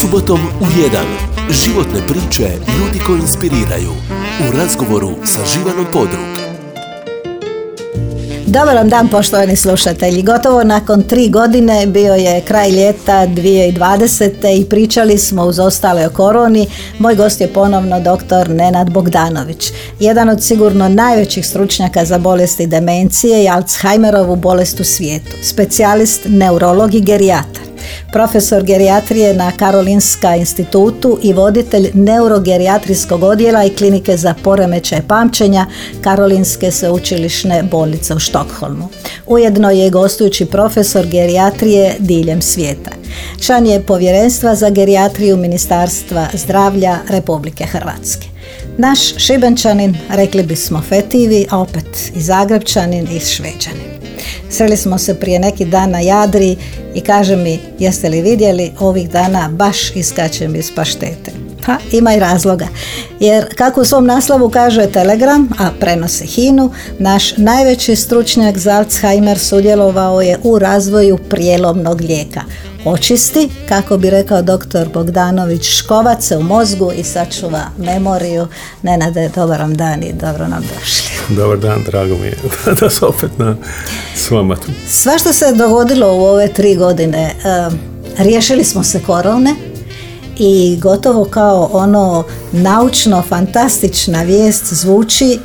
Subotom u 1. Životne priče ljudi koji inspiriraju. U razgovoru sa Živanom Podrug. Dobar vam dan poštovani slušatelji. Gotovo nakon tri godine bio je kraj ljeta 2020. i pričali smo uz ostale o koroni. Moj gost je ponovno dr. Nenad Bogdanović. Jedan od sigurno najvećih stručnjaka za bolesti demencije i Alzheimerovu bolest u svijetu. Specijalist neurolog i gerijatar profesor gerijatrije na Karolinska institutu i voditelj neurogerijatrijskog odjela i klinike za poremećaj pamćenja Karolinske sveučilišne bolnice u Štokholmu. Ujedno je gostujući profesor gerijatrije diljem svijeta. Član je povjerenstva za gerijatriju Ministarstva zdravlja Republike Hrvatske. Naš šibenčanin, rekli bismo fetivi, a opet i zagrebčanin i šveđanin. Sreli smo se prije neki dan na Jadri i kaže mi, jeste li vidjeli, ovih dana baš iskačem iz paštete. Pa ima i razloga. Jer kako u svom naslovu kaže Telegram, a prenose Hinu, naš najveći stručnjak za Alzheimer sudjelovao je u razvoju prijelomnog lijeka očisti, kako bi rekao doktor Bogdanović, škovac se u mozgu i sačuva memoriju. Nenade, dobar vam dan i dobro nam došli. Dobar dan, drago mi je da se opet na s vama tu. Sva što se dogodilo u ove tri godine, riješili smo se korone, i gotovo kao ono naučno fantastična vijest zvuči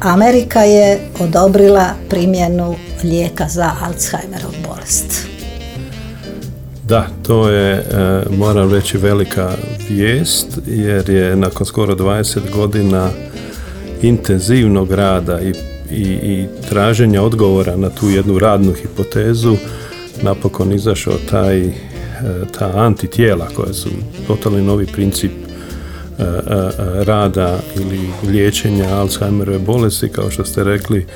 Amerika je odobrila primjenu lijeka za Alzheimerov bolest. Da, to je, e, moram reći, velika vijest jer je nakon skoro 20 godina intenzivnog rada i, i, i traženja odgovora na tu jednu radnu hipotezu napokon izašao taj ta antitijela koja su totalni novi princip e, rada ili liječenja Alzheimerove bolesti, kao što ste rekli,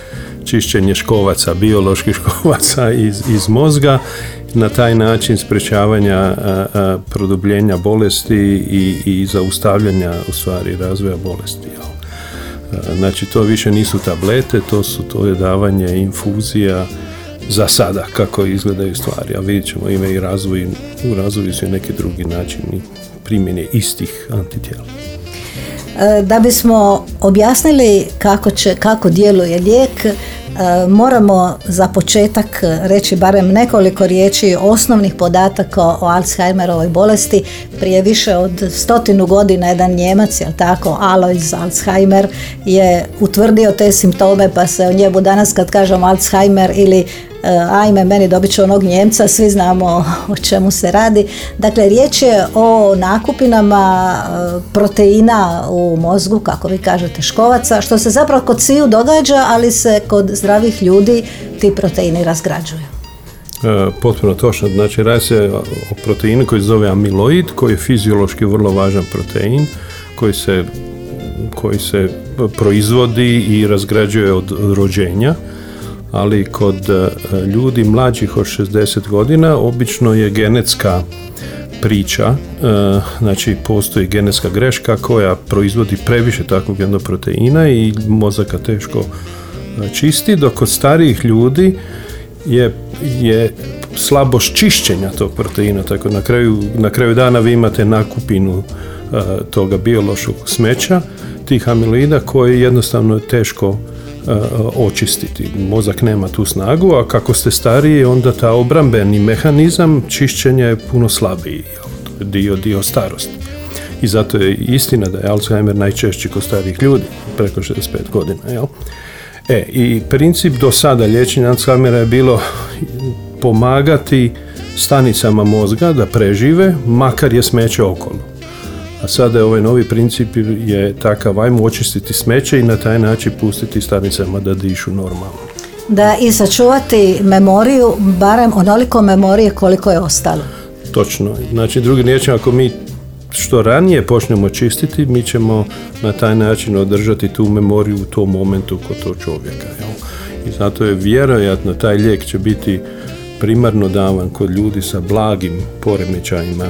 čišćenje škovaca, bioloških škovaca iz, iz mozga na taj način sprečavanja produbljenja bolesti i, i zaustavljanja u stvari razvoja bolesti. Znači to više nisu tablete, to su to je davanje infuzija za sada kako izgledaju stvari, a vidjet ćemo ime i razvoj, u razvoju su neki drugi načini primjene istih antitijela. E, da bismo objasnili kako, će, kako djeluje lijek, E, moramo za početak reći barem nekoliko riječi osnovnih podataka o Alzheimerovoj bolesti. Prije više od stotinu godina jedan Njemac, jel tako, Alois Alzheimer je utvrdio te simptome pa se o njemu danas kad kažemo Alzheimer ili ajme meni dobit će onog Njemca, svi znamo o čemu se radi. Dakle, riječ je o nakupinama e, proteina u mozgu, kako vi kažete, škovaca, što se zapravo kod sviju događa, ali se kod zdravih ljudi ti proteini razgrađuju. E, potpuno točno. Znači, radi se o proteinu koji se zove amiloid, koji je fiziološki vrlo važan protein, koji se, koji se proizvodi i razgrađuje od rođenja ali kod e, ljudi mlađih od 60 godina obično je genetska priča, e, znači postoji genetska greška koja proizvodi previše takvog jednog proteina i mozaka teško e, čisti, dok kod starijih ljudi je, je slabost čišćenja tog proteina, tako na kraju, na kraju dana vi imate nakupinu toga biološkog smeća, tih amiloida koje jednostavno je teško očistiti. Mozak nema tu snagu, a kako ste stariji, onda ta obrambeni mehanizam čišćenja je puno slabiji, dio, dio starosti. I zato je istina da je Alzheimer najčešći kod starijih ljudi, preko 65 godina. Jel? E, i princip do sada liječenja Alzheimera je bilo pomagati stanicama mozga da prežive, makar je smeće okolo. A sada je ovaj novi princip je takav, ajmo očistiti smeće i na taj način pustiti stanicama da dišu normalno. Da i sačuvati memoriju, barem onoliko memorije koliko je ostalo. Točno. Znači, drugi riječima, ako mi što ranije počnemo čistiti, mi ćemo na taj način održati tu memoriju u tom momentu kod tog čovjeka. Jel? I zato je vjerojatno taj lijek će biti primarno davan kod ljudi sa blagim poremećajima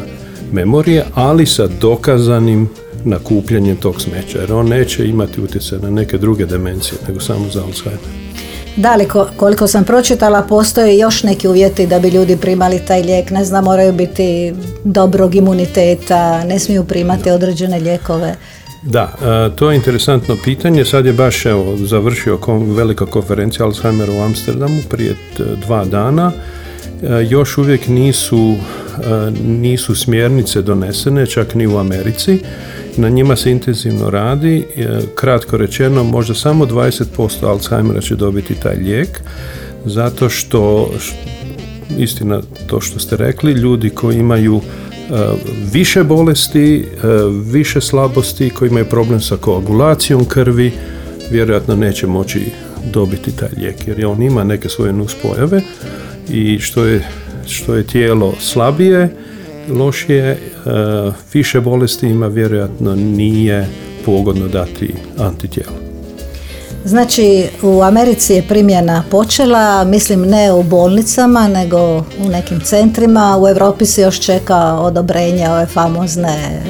memorije, ali sa dokazanim nakupljanjem tog smeća, jer on neće imati utjecaj na neke druge demencije, nego samo za Alzheimer. Da li koliko sam pročitala postoje još neki uvjeti da bi ljudi primali taj lijek, ne znam, moraju biti dobrog imuniteta, ne smiju primati određene lijekove. Da, e, to je interesantno pitanje. Sad je baš evo, završio velika konferencija Alzheimer u Amsterdamu prije dva dana. E, još uvijek nisu, nisu smjernice donesene, čak ni u Americi. Na njima se intenzivno radi. Kratko rečeno, možda samo 20% Alzheimera će dobiti taj lijek, zato što, istina to što ste rekli, ljudi koji imaju više bolesti, više slabosti, koji imaju problem sa koagulacijom krvi, vjerojatno neće moći dobiti taj lijek jer on ima neke svoje nuspojave i što je, što je tijelo slabije, lošije, više bolesti ima, vjerojatno nije pogodno dati antitijelo. Znači u Americi je primjena počela, mislim ne u bolnicama nego u nekim centrima. U Europi se još čeka odobrenje ove famozne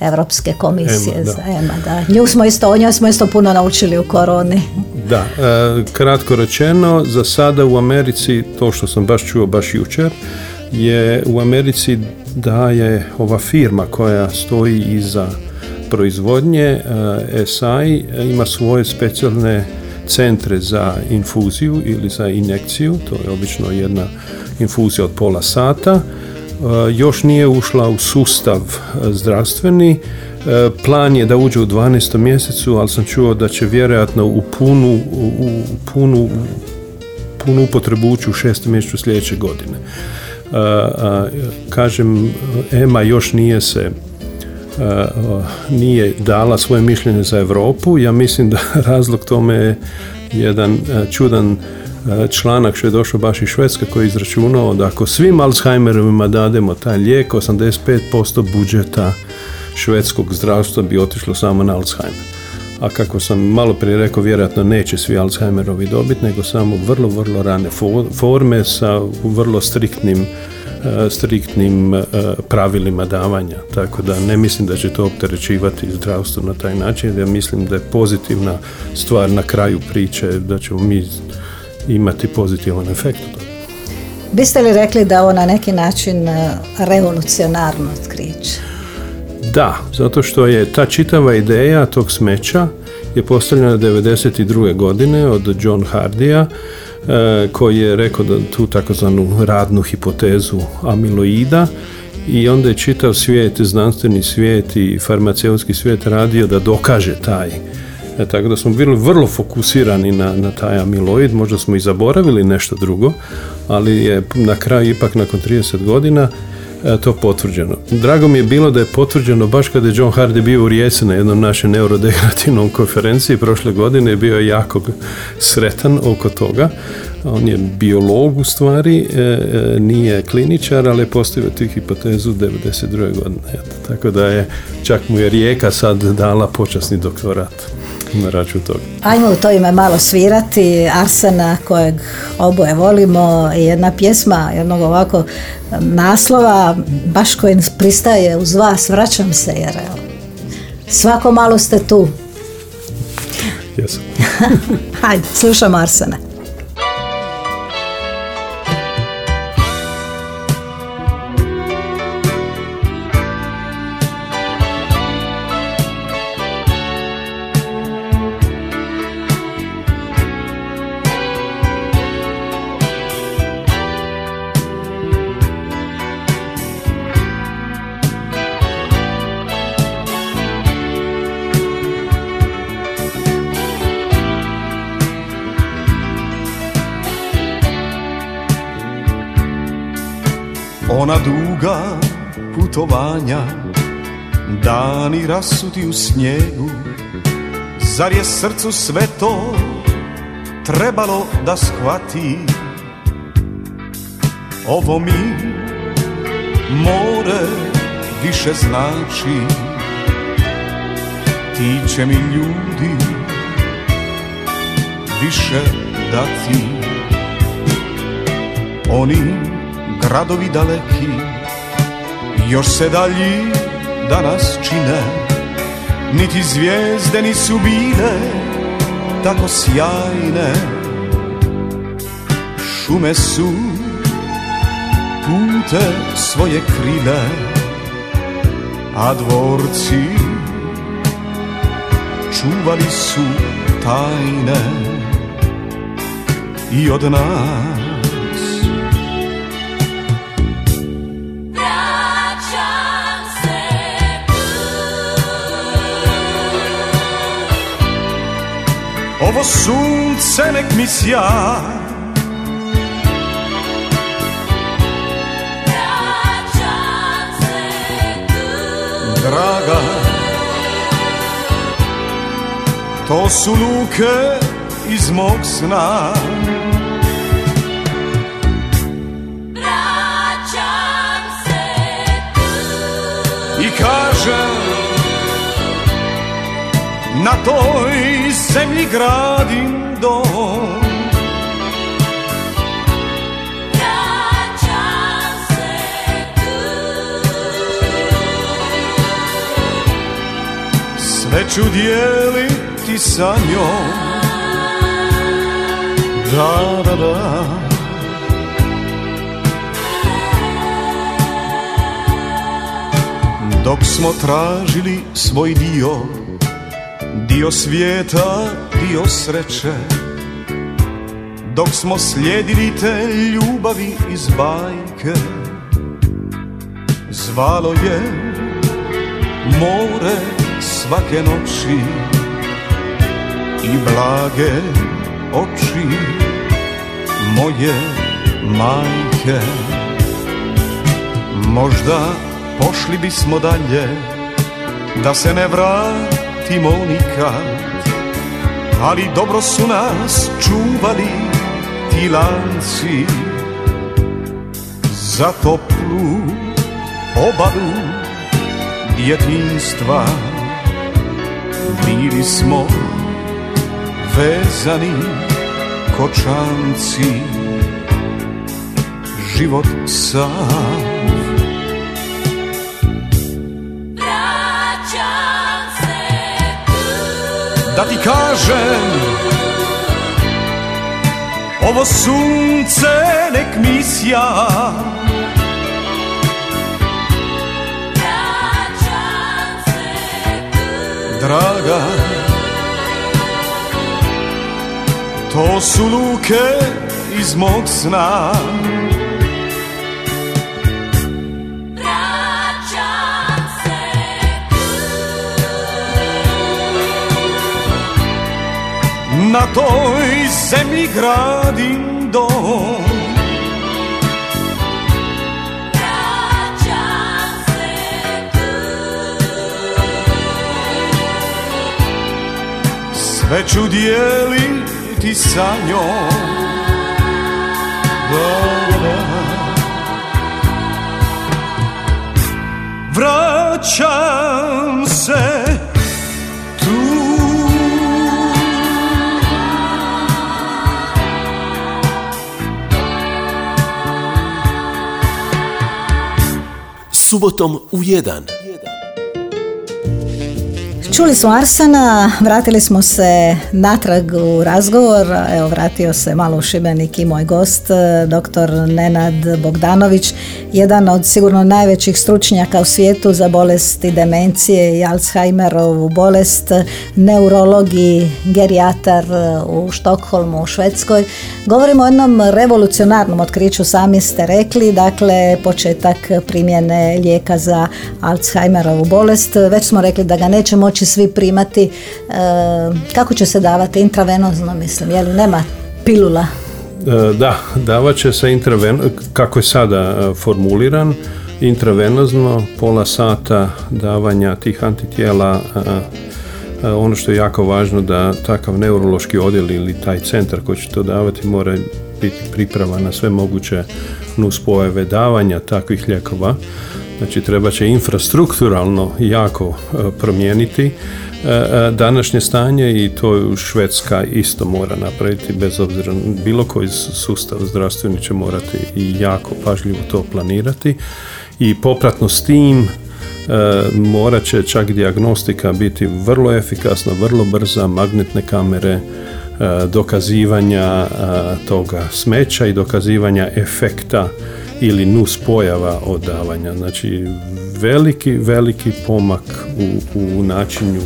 Europske komisije za EMA. Da. Nju smo isto, o njoj smo isto puno naučili u koroni. Da, e, kratko rečeno, za sada u Americi, to što sam baš čuo baš jučer, je u Americi da je ova firma koja stoji iza proizvodnje e, SI ima svoje specijalne centre za infuziju ili za injekciju, to je obično jedna infuzija od pola sata. E, još nije ušla u sustav e, zdravstveni, plan je da uđe u 12. mjesecu, ali sam čuo da će vjerojatno u punu, u punu, punu upotrebu ući u 6. mjesecu sljedeće godine. Kažem, EMA još nije se nije dala svoje mišljenje za Europu. Ja mislim da razlog tome je jedan čudan članak što je došao baš iz Švedske koji je izračunao da ako svim Alzheimerovima dademo taj lijek, 85% budžeta švedskog zdravstva bi otišlo samo na Alzheimer. A kako sam malo prije rekao, vjerojatno neće svi Alzheimerovi dobiti, nego samo vrlo, vrlo rane forme sa vrlo striktnim E, striktnim e, pravilima davanja. Tako da ne mislim da će to opterećivati zdravstvo na taj način. Ja mislim da je pozitivna stvar na kraju priče da ćemo mi imati pozitivan efekt Biste li rekli da ovo na neki način e, revolucionarno otkriće? Da, zato što je ta čitava ideja tog smeća je postavljena 1992. godine od John Hardija E, koji je rekao da tu takozvanu radnu hipotezu amiloida i onda je čitav svijet, znanstveni svijet i farmaceutski svijet radio da dokaže taj. E, tako da smo bili vrlo fokusirani na, na taj amiloid, možda smo i zaboravili nešto drugo, ali je na kraju ipak nakon 30 godina E, to potvrđeno. Drago mi je bilo da je potvrđeno baš kada je John Hardy bio u Rijeci na jednom našem neurodegenerativnom konferenciji prošle godine je bio jako sretan oko toga. On je biolog u stvari, e, e, nije kliničar, ali je postavio tu hipotezu 92. godine. Tako da je, čak mu je Rijeka sad dala počasni doktorat na račun toga. Ajmo u to ime malo svirati Arsena kojeg oboje volimo i jedna pjesma jednog ovako naslova baš koji pristaje uz vas vraćam se jer evo, svako malo ste tu. Jesam. Hajde, slušam Arsene. Ona duga putovanja Dani rasuti u snijegu. Zar je srcu sve to trebalo da shvati? Ovo mi more više znači. Ti će mi ljudi više dati. Oni gradovi daleki još se dalji danas čine niti zvijezde nisu bile tako sjajne šume su pute svoje krile, a dvorci čuvali su tajne i od nas. Ovo sunce nek mi sja Draga To su luke iz mog sna Na toj zemlji gradim dom. Sve ću dijeliti sa njom. Da, da, da. Dok smo tražili svoj dio Dio svijeta, dio sreće. Dok smo slijedili te ljubavi iz bajke Zvalo je more svake noći I blage oči moje majke. Možda pošli bismo dalje Da se ne vratimo nikad Ali dobro su nas čuvali ti lanci. Za toplu obalu djetinstva Bili smo vezani kočanci. Život sam da ti kažem Ovo sunce nek mi sja Vraćam se tu Draga To su luke iz mog sna Na toj zemlji gradim dom Sve ću dijeliti sa njom. Vraćam se Subotom u 1. Čuli smo Arsena, vratili smo se natrag u razgovor, evo vratio se malo u Šibenik i moj gost, dr. Nenad Bogdanović, jedan od sigurno najvećih stručnjaka u svijetu za bolesti demencije i Alzheimerovu bolest, neurolog i gerijatar eh, u Štokholmu, u Švedskoj. Govorimo o jednom revolucionarnom otkriću, sami ste rekli, dakle početak primjene lijeka za Alzheimerovu bolest. Već smo rekli da ga neće moći svi primati. E, kako će se davati? Intravenozno mislim, je li nema pilula? E, Da, davat će se intraven, kako je sada e, formuliran, intravenozno pola sata davanja tih antitijela e, ono što je jako važno da takav neurološki odjel ili taj centar koji će to davati mora biti pripravan na sve moguće nuspojave davanja takvih lijekova. Znači treba će infrastrukturalno jako promijeniti današnje stanje i to Švedska isto mora napraviti bez obzira bilo koji sustav zdravstveni će morati i jako pažljivo to planirati i popratno s tim e, morat će čak dijagnostika biti vrlo efikasna, vrlo brza, magnetne kamere, dokazivanja e, toga smeća i dokazivanja efekta ili nus pojava od davanja. Znači veliki, veliki pomak u, u načinju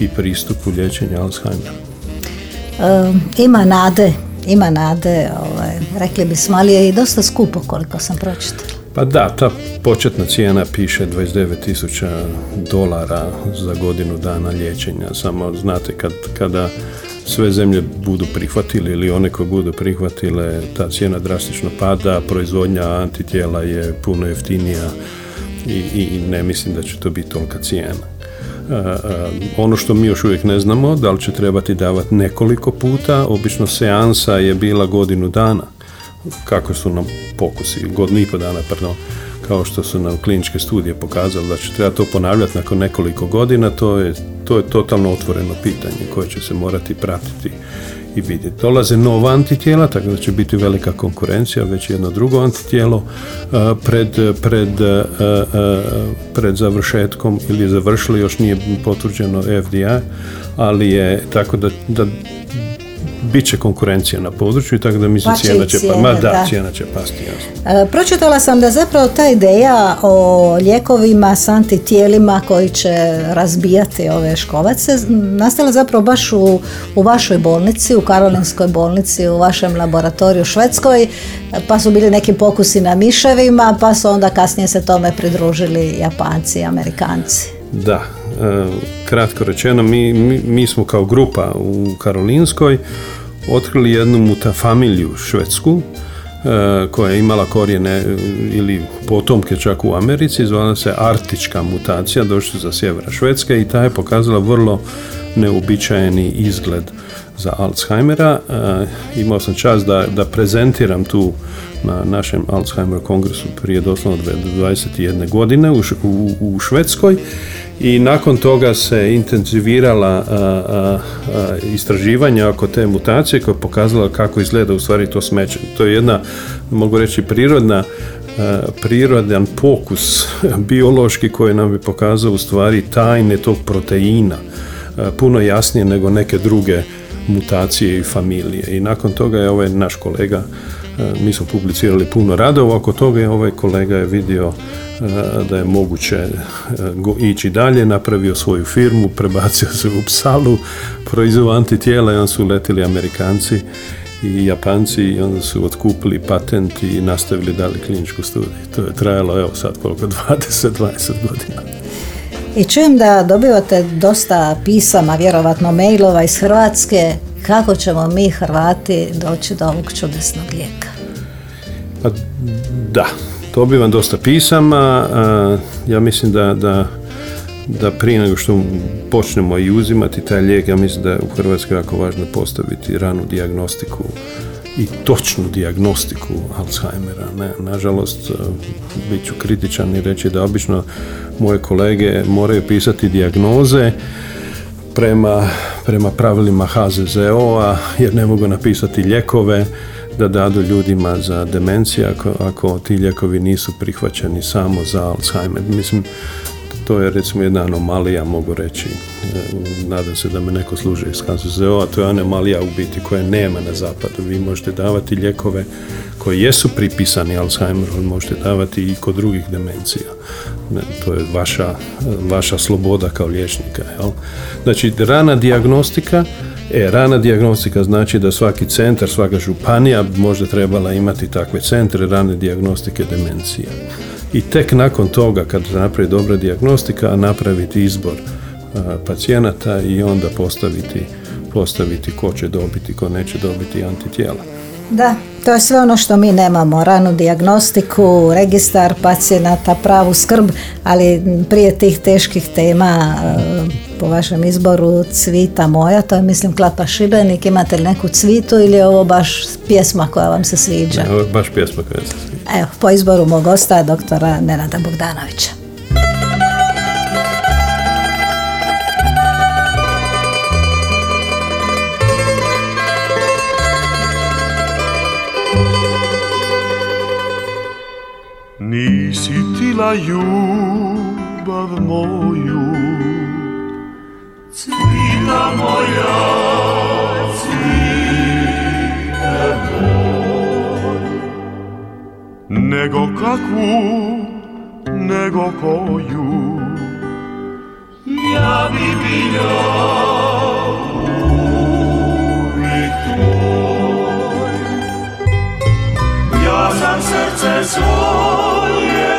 i pristupu liječenja Alzheimera. Ima nade, ima nade, ovaj, rekli bismo, ali je i dosta skupo koliko sam pročitala. Pa da, ta početna cijena piše 29.000 dolara za godinu dana liječenja. Samo znate kad, kada sve zemlje budu prihvatili ili one koje budu prihvatile, ta cijena drastično pada, proizvodnja antitijela je puno jeftinija i, i ne mislim da će to biti tolika cijena. E, e, ono što mi još uvijek ne znamo, da li će trebati davati nekoliko puta, obično seansa je bila godinu dana, kako su nam pokusi, godinu i po dana, pardon, kao što su nam kliničke studije pokazali da će treba to ponavljati nakon nekoliko godina, to je, to je totalno otvoreno pitanje koje će se morati pratiti i vidjeti. Dolaze nova antitijela, tako da će biti velika konkurencija, već jedno drugo antitijelo uh, pred, pred, uh, uh, pred završetkom ili je završilo, još nije potvrđeno FDI, ali je tako da, da bit će konkurencija na području tako da mislim Pa cijena će, pa, ma da, da. cijena će pasti, jasno. E, Pročitala sam da zapravo ta ideja o lijekovima s antitijelima koji će razbijati ove škovace nastala zapravo baš u, u vašoj bolnici, u Karolinskoj bolnici, u vašem laboratoriju u Švedskoj, pa su bili neki pokusi na miševima, pa su onda kasnije se tome pridružili Japanci i Amerikanci. Da, kratko rečeno, mi, mi, mi smo kao grupa u Karolinskoj otkrili jednu mutafamiliju švedsku e, koja je imala korijene e, ili potomke čak u Americi, zvala se artička mutacija, došli za sjevera Švedske i ta je pokazala vrlo neobičajeni izgled za Alzheimera. E, imao sam čast da, da prezentiram tu na našem Alzheimer kongresu prije doslovno 21 godine u, u, u Švedskoj i nakon toga se intenzivirala a, a, a, istraživanja oko te mutacije koja je pokazala kako izgleda u stvari to smeće. To je jedna, mogu reći, prirodna prirodan pokus biološki koji nam bi pokazao u stvari tajne tog proteina puno jasnije nego neke druge mutacije i familije. I nakon toga je ovaj naš kolega mi smo publicirali puno radova oko toga i ovaj kolega je vidio da je moguće e, ići dalje, napravio svoju firmu, prebacio se u Psalu, proizveo antitijela i onda su letili Amerikanci i Japanci i onda su otkupili patent i nastavili dalje kliničku studiju. To je trajalo, evo sad koliko, 20-20 godina. I čujem da dobivate dosta pisama, vjerovatno mailova iz Hrvatske, kako ćemo mi Hrvati doći do ovog čudesnog lijeka. Pa da, dobivam dosta pisama. Ja mislim da, da, da prije nego što počnemo i uzimati taj lijek, ja mislim da je u Hrvatskoj jako važno postaviti ranu dijagnostiku i točnu dijagnostiku Alzheimera. Ne, nažalost, a, bit ću kritičan i reći da obično moje kolege moraju pisati dijagnoze prema, prema pravilima HZZO-a jer ne mogu napisati lijekove da dadu ljudima za demencije ako, ako ti lijekovi nisu prihvaćeni samo za Alzheimer. Mislim, to je recimo jedna anomalija, mogu reći. E, Nadam se da me neko služe iz HZZO-a. To je anomalija u biti koja nema na zapadu. Vi možete davati lijekove koji jesu pripisani Alzheimeru, možete davati i kod drugih demencija. Ne, To je vaša, vaša sloboda kao liječnika. Jel? Znači, rana dijagnostika E, rana dijagnostika znači da svaki centar, svaka županija možda trebala imati takve centre rane dijagnostike demencije. I tek nakon toga, kad napravi dobra dijagnostika, napraviti izbor a, pacijenata i onda postaviti, postaviti ko će dobiti, ko neće dobiti antitijela. Da, to je sve ono što mi nemamo, ranu dijagnostiku, registar pacijenata, pravu skrb, ali prije tih teških tema e, po vašem izboru Cvita moja, to je mislim Klapa Šibenik, imate li neku cvitu ili je ovo baš pjesma koja vam se sviđa? Ovo je baš pjesma koja se sviđa. Evo, po izboru mog gosta, doktora Nenada Bogdanovića. Nisi tila ljubav moju. Cvita moja cvite bol Nego kakvu, nego koju. Ja bi bila Ja sam srce svoje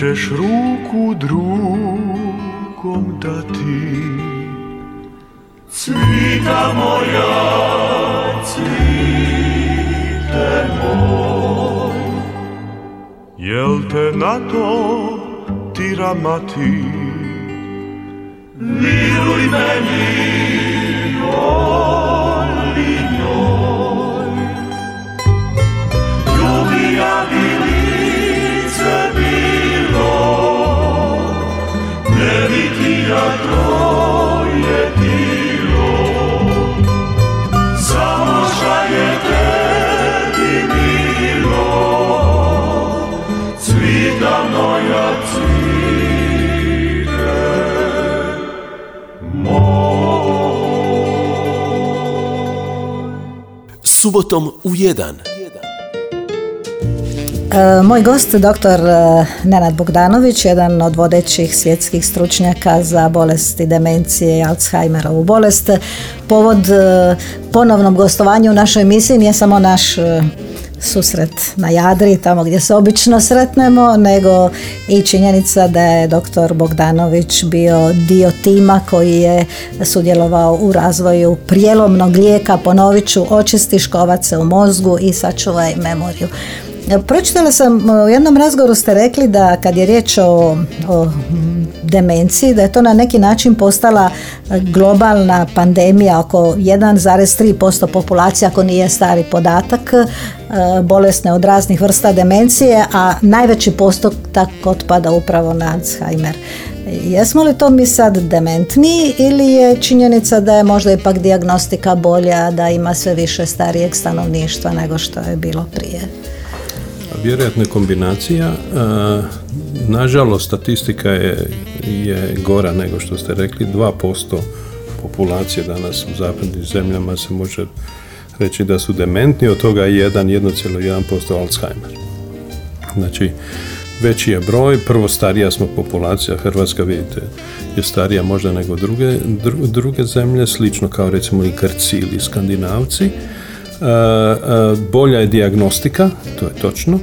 ćeš ruku drugom dati. Cvita moja, cvite moj. Jel te na to tira mati? Viruj Subotom u 1. E, Moj gost, doktor e, Nenad Bogdanović, jedan od vodećih svjetskih stručnjaka za bolesti demencije i Alzheimerovu bolest. Povod e, ponovnom gostovanju u našoj emisiji nije samo naš susret na Jadri, tamo gdje se obično sretnemo, nego i činjenica da je doktor Bogdanović bio dio tima koji je sudjelovao u razvoju prijelomnog lijeka, ponovit ću, očisti škovace u mozgu i sačuvaj memoriju. Pročitala sam, u jednom razgovoru ste rekli da kad je riječ o, o demenciji, da je to na neki način postala globalna pandemija, oko 1,3% populacije, ako nije stari podatak, e, bolesne od raznih vrsta demencije, a najveći postotak otpada upravo na Alzheimer. Jesmo li to mi sad dementni ili je činjenica da je možda ipak dijagnostika bolja, da ima sve više starijeg stanovništva nego što je bilo prije? Vjerojatno je kombinacija. E, Nažalost, statistika je, je gora nego što ste rekli. 2% populacije danas u zapadnim zemljama se može reći da su dementni, od toga je 1, 1,1% Alzheimer. Znači, veći je broj, prvo starija smo populacija, Hrvatska vidite je starija možda nego druge, dru- druge zemlje, slično kao recimo i Grci ili Skandinavci. E, e, bolja je dijagnostika, to je točno,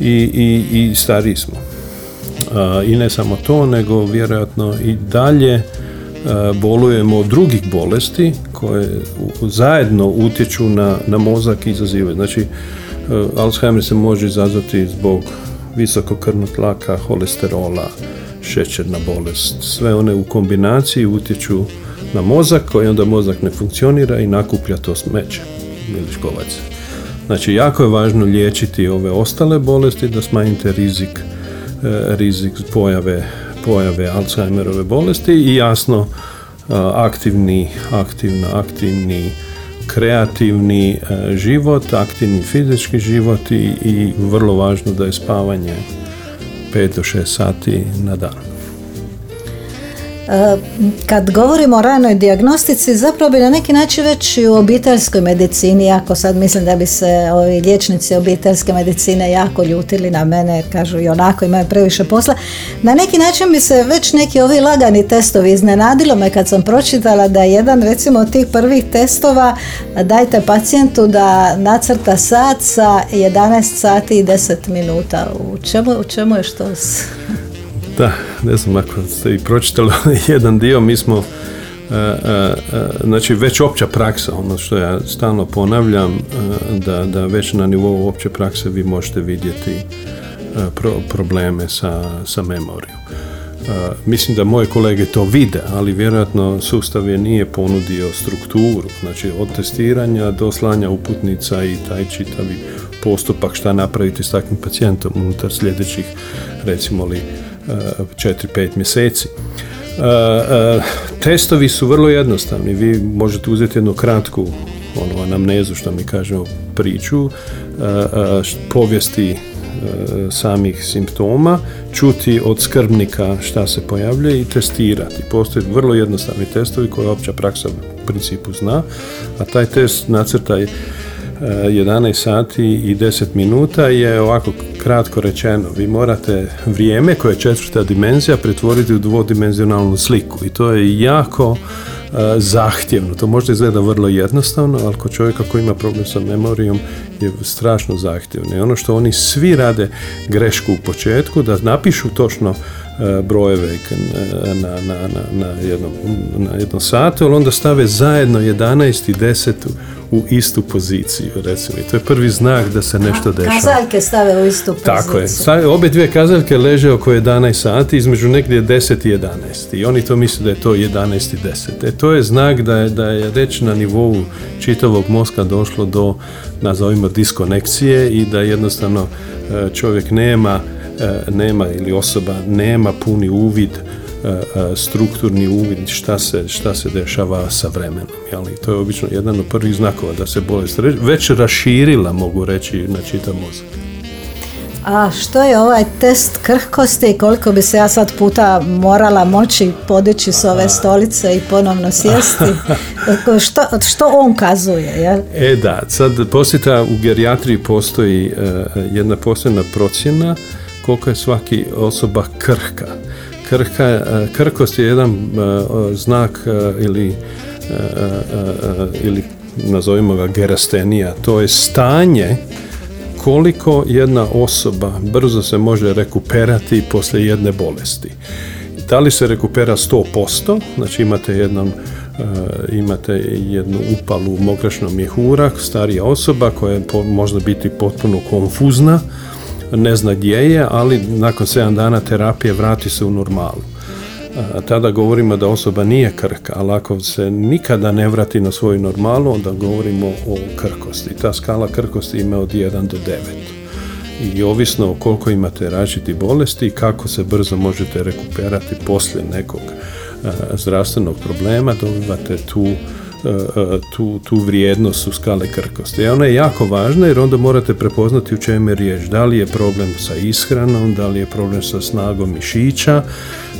i, i, i stariji smo. E, I ne samo to, nego vjerojatno i dalje bolujemo od drugih bolesti koje zajedno utječu na, na mozak i izazivaju. Znači, Alzheimer se može izazvati zbog visokog krvnog tlaka, holesterola, šećerna bolest. Sve one u kombinaciji utječu na mozak koji onda mozak ne funkcionira i nakuplja to smeće ili škovac. Znači, jako je važno liječiti ove ostale bolesti da smanjite rizik, e, rizik pojave, pojave Alzheimerove bolesti i jasno a, aktivni, aktivno, aktivni kreativni e, život, aktivni fizički život i, i vrlo važno da je spavanje 5 do 6 sati na dan. E, Kad govorimo o ranoj dijagnostici, zapravo bi na neki način već i u obiteljskoj medicini, jako sad mislim da bi se ovi liječnici obiteljske medicine jako ljutili na mene, jer kažu i onako imaju previše posla. Na neki način bi se već neki ovi lagani testovi iznenadilo me kad sam pročitala da je jedan recimo od tih prvih testova dajte pacijentu da nacrta sat sa 11 sati i 10 minuta. U čemu, u čemu je što. Da, ne znam ako ste i pročitali jedan dio, mi smo E, e, e, znači već opća praksa, ono što ja stalno ponavljam, da, da već na nivou opće prakse vi možete vidjeti pro- probleme sa, sa memorijom. Mislim da moje kolege to vide, ali vjerojatno sustav je nije ponudio strukturu, znači od testiranja do slanja uputnica i taj čitavi postupak šta napraviti s takvim pacijentom unutar sljedećih recimo li 4-5 mjeseci. E, e, testovi su vrlo jednostavni. Vi možete uzeti jednu kratku ono, anamnezu, što mi kažemo, priču, e, povijesti samih simptoma, čuti od skrbnika šta se pojavljuje i testirati. Postoje vrlo jednostavni testovi koje opća praksa u principu zna, a taj test nacrtaj 11 sati i 10 minuta je ovako kratko rečeno. Vi morate vrijeme koje je četvrta dimenzija pretvoriti u dvodimenzionalnu sliku i to je jako e, zahtjevno. To možda izgleda vrlo jednostavno, ali kod čovjeka koji ima problem sa memorijom je strašno zahtjevno. I ono što oni svi rade grešku u početku, da napišu točno brojeve k- n- na, na, na, na, jednom, na jednom satu, ali onda stave zajedno 11 i 10 u istu poziciju, recimo. I to je prvi znak da se nešto dešava. Kazaljke stave u istu poziciju. Tako je. Sa, obje dvije kazaljke leže oko 11 sati, između negdje 10 i 11. I oni to misle da je to 11 i 10. E, to je znak da je, da je već na nivou čitavog mozga došlo do, nazovimo, diskonekcije i da jednostavno e, čovjek nema, e, nema ili osoba nema puni uvid e, e, strukturni uvid šta se, šta se dešava sa vremenom. Jel? I to je obično jedan od prvih znakova da se bolest već raširila, mogu reći, na čitav mozak. A što je ovaj test krhkosti i koliko bi se ja sad puta morala moći podići s ove stolice i ponovno sjesti? što, što on kazuje? Jel? E da, sad posjeta u gerijatriji postoji e, jedna posebna procjena koliko je svaki osoba krhka. Krhka, e, krhkost je jedan e, znak e, ili ili nazovimo ga gerastenija, to je stanje koliko jedna osoba brzo se može rekuperati poslije jedne bolesti. Da li se rekupera 100%, znači imate jednom imate jednu upalu mokrašnog mjehura, starija osoba koja je možda biti potpuno konfuzna, ne zna gdje je, ali nakon 7 dana terapije vrati se u normalu. A, tada govorimo da osoba nije krhka, ali ako se nikada ne vrati na svoju normalu, onda govorimo o krhkosti. Ta skala krhkosti ima od 1 do 9 i ovisno o koliko imate različitih bolesti i kako se brzo možete rekuperati poslije nekog e, zdravstvenog problema, dobivate tu e, e, tu, tu vrijednost u skale krhkosti. I ona je jako važna jer onda morate prepoznati u čemu je riječ. Da li je problem sa ishranom, da li je problem sa snagom mišića,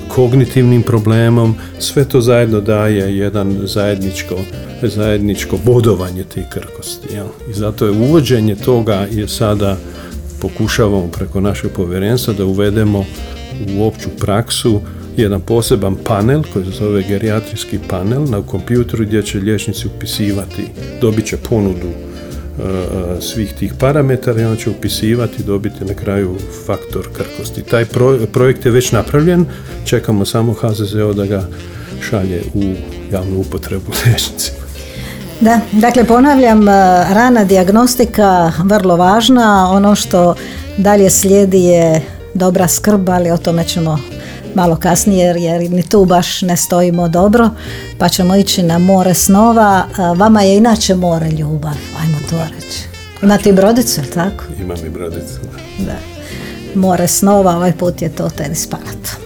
kognitivnim problemom, sve to zajedno daje jedan zajedničko, zajedničko bodovanje tih krhkosti. Jel? I zato je uvođenje toga je sada pokušavamo preko našeg povjerenstva da uvedemo u opću praksu jedan poseban panel koji se zove gerijatrijski panel na kompjuteru gdje će liječnici upisivati, dobit će ponudu e, svih tih parametara i on će upisivati i dobiti na kraju faktor krhkosti. Taj pro- projekt je već napravljen, čekamo samo HZZO da ga šalje u javnu upotrebu liječnicima. Da, dakle ponavljam, e, rana dijagnostika vrlo važna, ono što dalje slijedi je dobra skrb, ali o tome ćemo malo kasnije jer, ni tu baš ne stojimo dobro, pa ćemo ići na more snova. Vama je inače more ljubav, ajmo to reći. Imate i brodicu, jel tako? Imam i brodicu. da. Da. More snova, ovaj put je to tenis palat.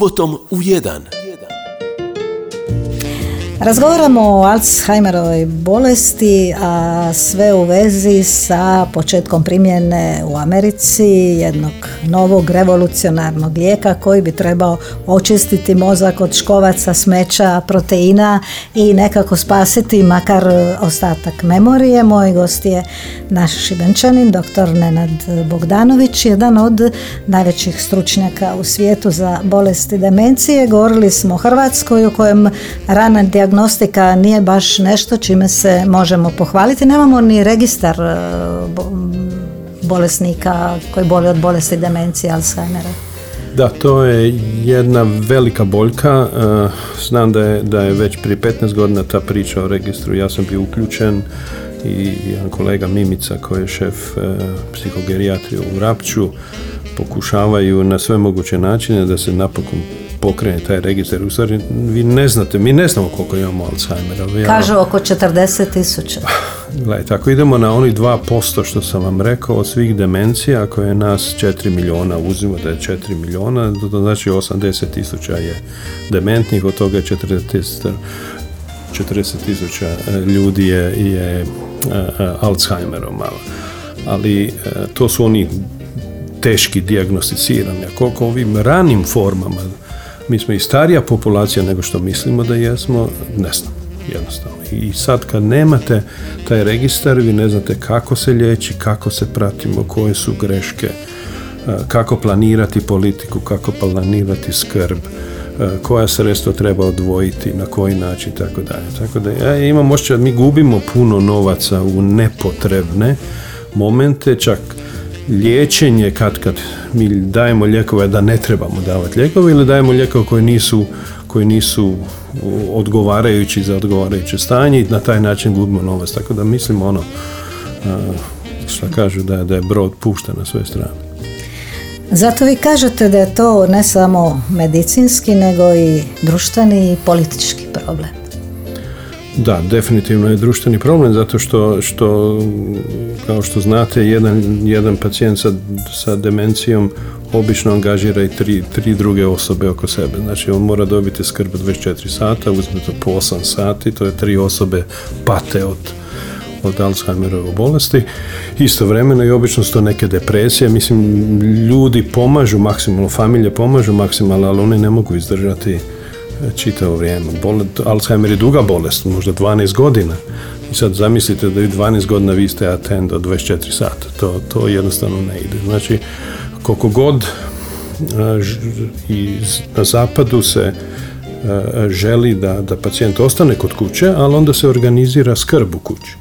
Subotom u 1. Razgovaramo o Alzheimerovoj bolesti, a sve u vezi sa početkom primjene u Americi jednog novog revolucionarnog lijeka koji bi trebao očistiti mozak od škovaca, smeća, proteina i nekako spasiti makar ostatak memorije. Moj gost je naš šibenčanin, dr. Nenad Bogdanović, jedan od najvećih stručnjaka u svijetu za bolesti demencije. Govorili smo o Hrvatskoj u kojem rana dijagnostika nije baš nešto čime se možemo pohvaliti. Nemamo ni registar e, bo- bolesnika koji boli od bolesti demencije Alzheimera. Da, to je jedna velika boljka. E, Znam da je, da je već prije 15 godina ta priča o registru, ja sam bio uključen i jedan kolega Mimica koji je šef e, psihogerijatrije u Rapću pokušavaju na sve moguće načine da se napokon pokrene taj registar. U stvari, vi ne znate, mi ne znamo koliko imamo Alzheimera. Vi, Kažu oko 40 tisuća. Gledajte, ako idemo na onih 2% što sam vam rekao od svih demencija, ako je nas 4 miliona, uzimo da je 4 miliona, to znači 80 tisuća je dementnih, od toga je 40 tisuća 40 tisuća e, ljudi je, je e, e, Alzheimerom malo. Ali to su oni teški dijagnosticirani. A koliko ovim ranim formama, mi smo i starija populacija nego što mislimo da jesmo, ne znam, jednostavno. I sad kad nemate taj registar, vi ne znate kako se liječi, kako se pratimo, koje su greške, e, kako planirati politiku, kako planirati skrb, e, koja sredstva treba odvojiti, na koji način, tako dalje. Tako da ja imam da mi gubimo puno novaca u nepotrebne momente, čak liječenje kad kad mi dajemo lijekove da ne trebamo davati lijekove ili dajemo lijekove koji nisu koji nisu odgovarajući za odgovarajuće stanje i na taj način gubimo novac. Tako da mislim ono a, šta kažu da, da je brod pušta na sve strane. Zato vi kažete da je to ne samo medicinski, nego i društveni i politički problem. Da, definitivno je društveni problem zato što, što kao što znate, jedan, jedan pacijent sa, sa demencijom obično angažira i tri, tri druge osobe oko sebe. Znači, on mora dobiti skrb 24 sata, uzme to po 8 sati, to je tri osobe pate od, od Alzheimerove bolesti. Istovremeno i obično su to neke depresije. Mislim, ljudi pomažu maksimalno, familije pomažu maksimalno, ali oni ne mogu izdržati čitavo vrijeme. Bole, Alzheimer je duga bolest, možda 12 godina. I sad zamislite da i 12 godina vi ste atent od 24 sata. To, to jednostavno ne ide. Znači, koliko god ž- i na zapadu se a, želi da, da pacijent ostane kod kuće, ali onda se organizira skrb u kući.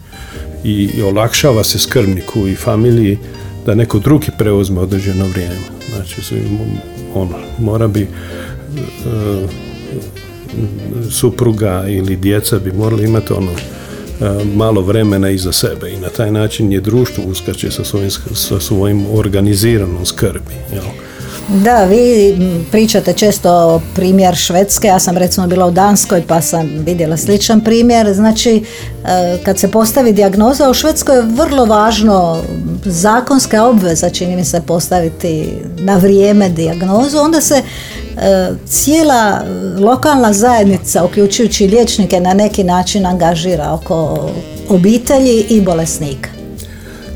I, i olakšava se skrbniku i familiji da neko drugi preuzme određeno vrijeme. Znači, ono, mora bi e, supruga ili djeca bi morali imati ono e, malo vremena iza sebe i na taj način je društvo uskače sa svojim, sa svojim organiziranom skrbi. Jel? Da, vi pričate često primjer Švedske, ja sam recimo bila u Danskoj pa sam vidjela sličan primjer, znači e, kad se postavi dijagnoza u Švedskoj je vrlo važno zakonska obveza čini mi se postaviti na vrijeme dijagnozu, onda se cijela lokalna zajednica, uključujući liječnike, na neki način angažira oko obitelji i bolesnika.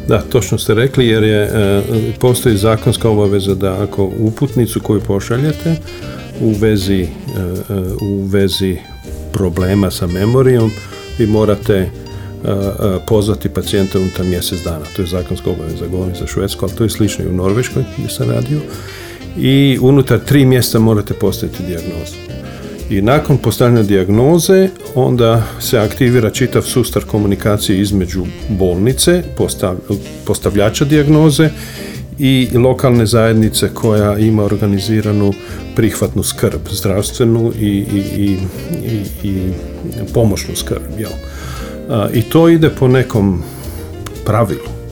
Da, točno ste rekli jer je, e, postoji zakonska obaveza da ako uputnicu koju pošaljete u vezi, e, e, u vezi problema sa memorijom, vi morate e, e, pozvati pacijenta unutar mjesec dana. To je zakonska obaveza, govorim za Švedsku, ali to je slično i u Norveškoj gdje sam radio. I unutar tri mjeseca morate postaviti dijagnozu. I nakon postavljanja dijagnoze onda se aktivira čitav sustav komunikacije između bolnice, postav- postavljača dijagnoze i lokalne zajednice koja ima organiziranu prihvatnu skrb, zdravstvenu i, i, i, i, pomoćnu skrb. Jel? I to ide po nekom pravilu.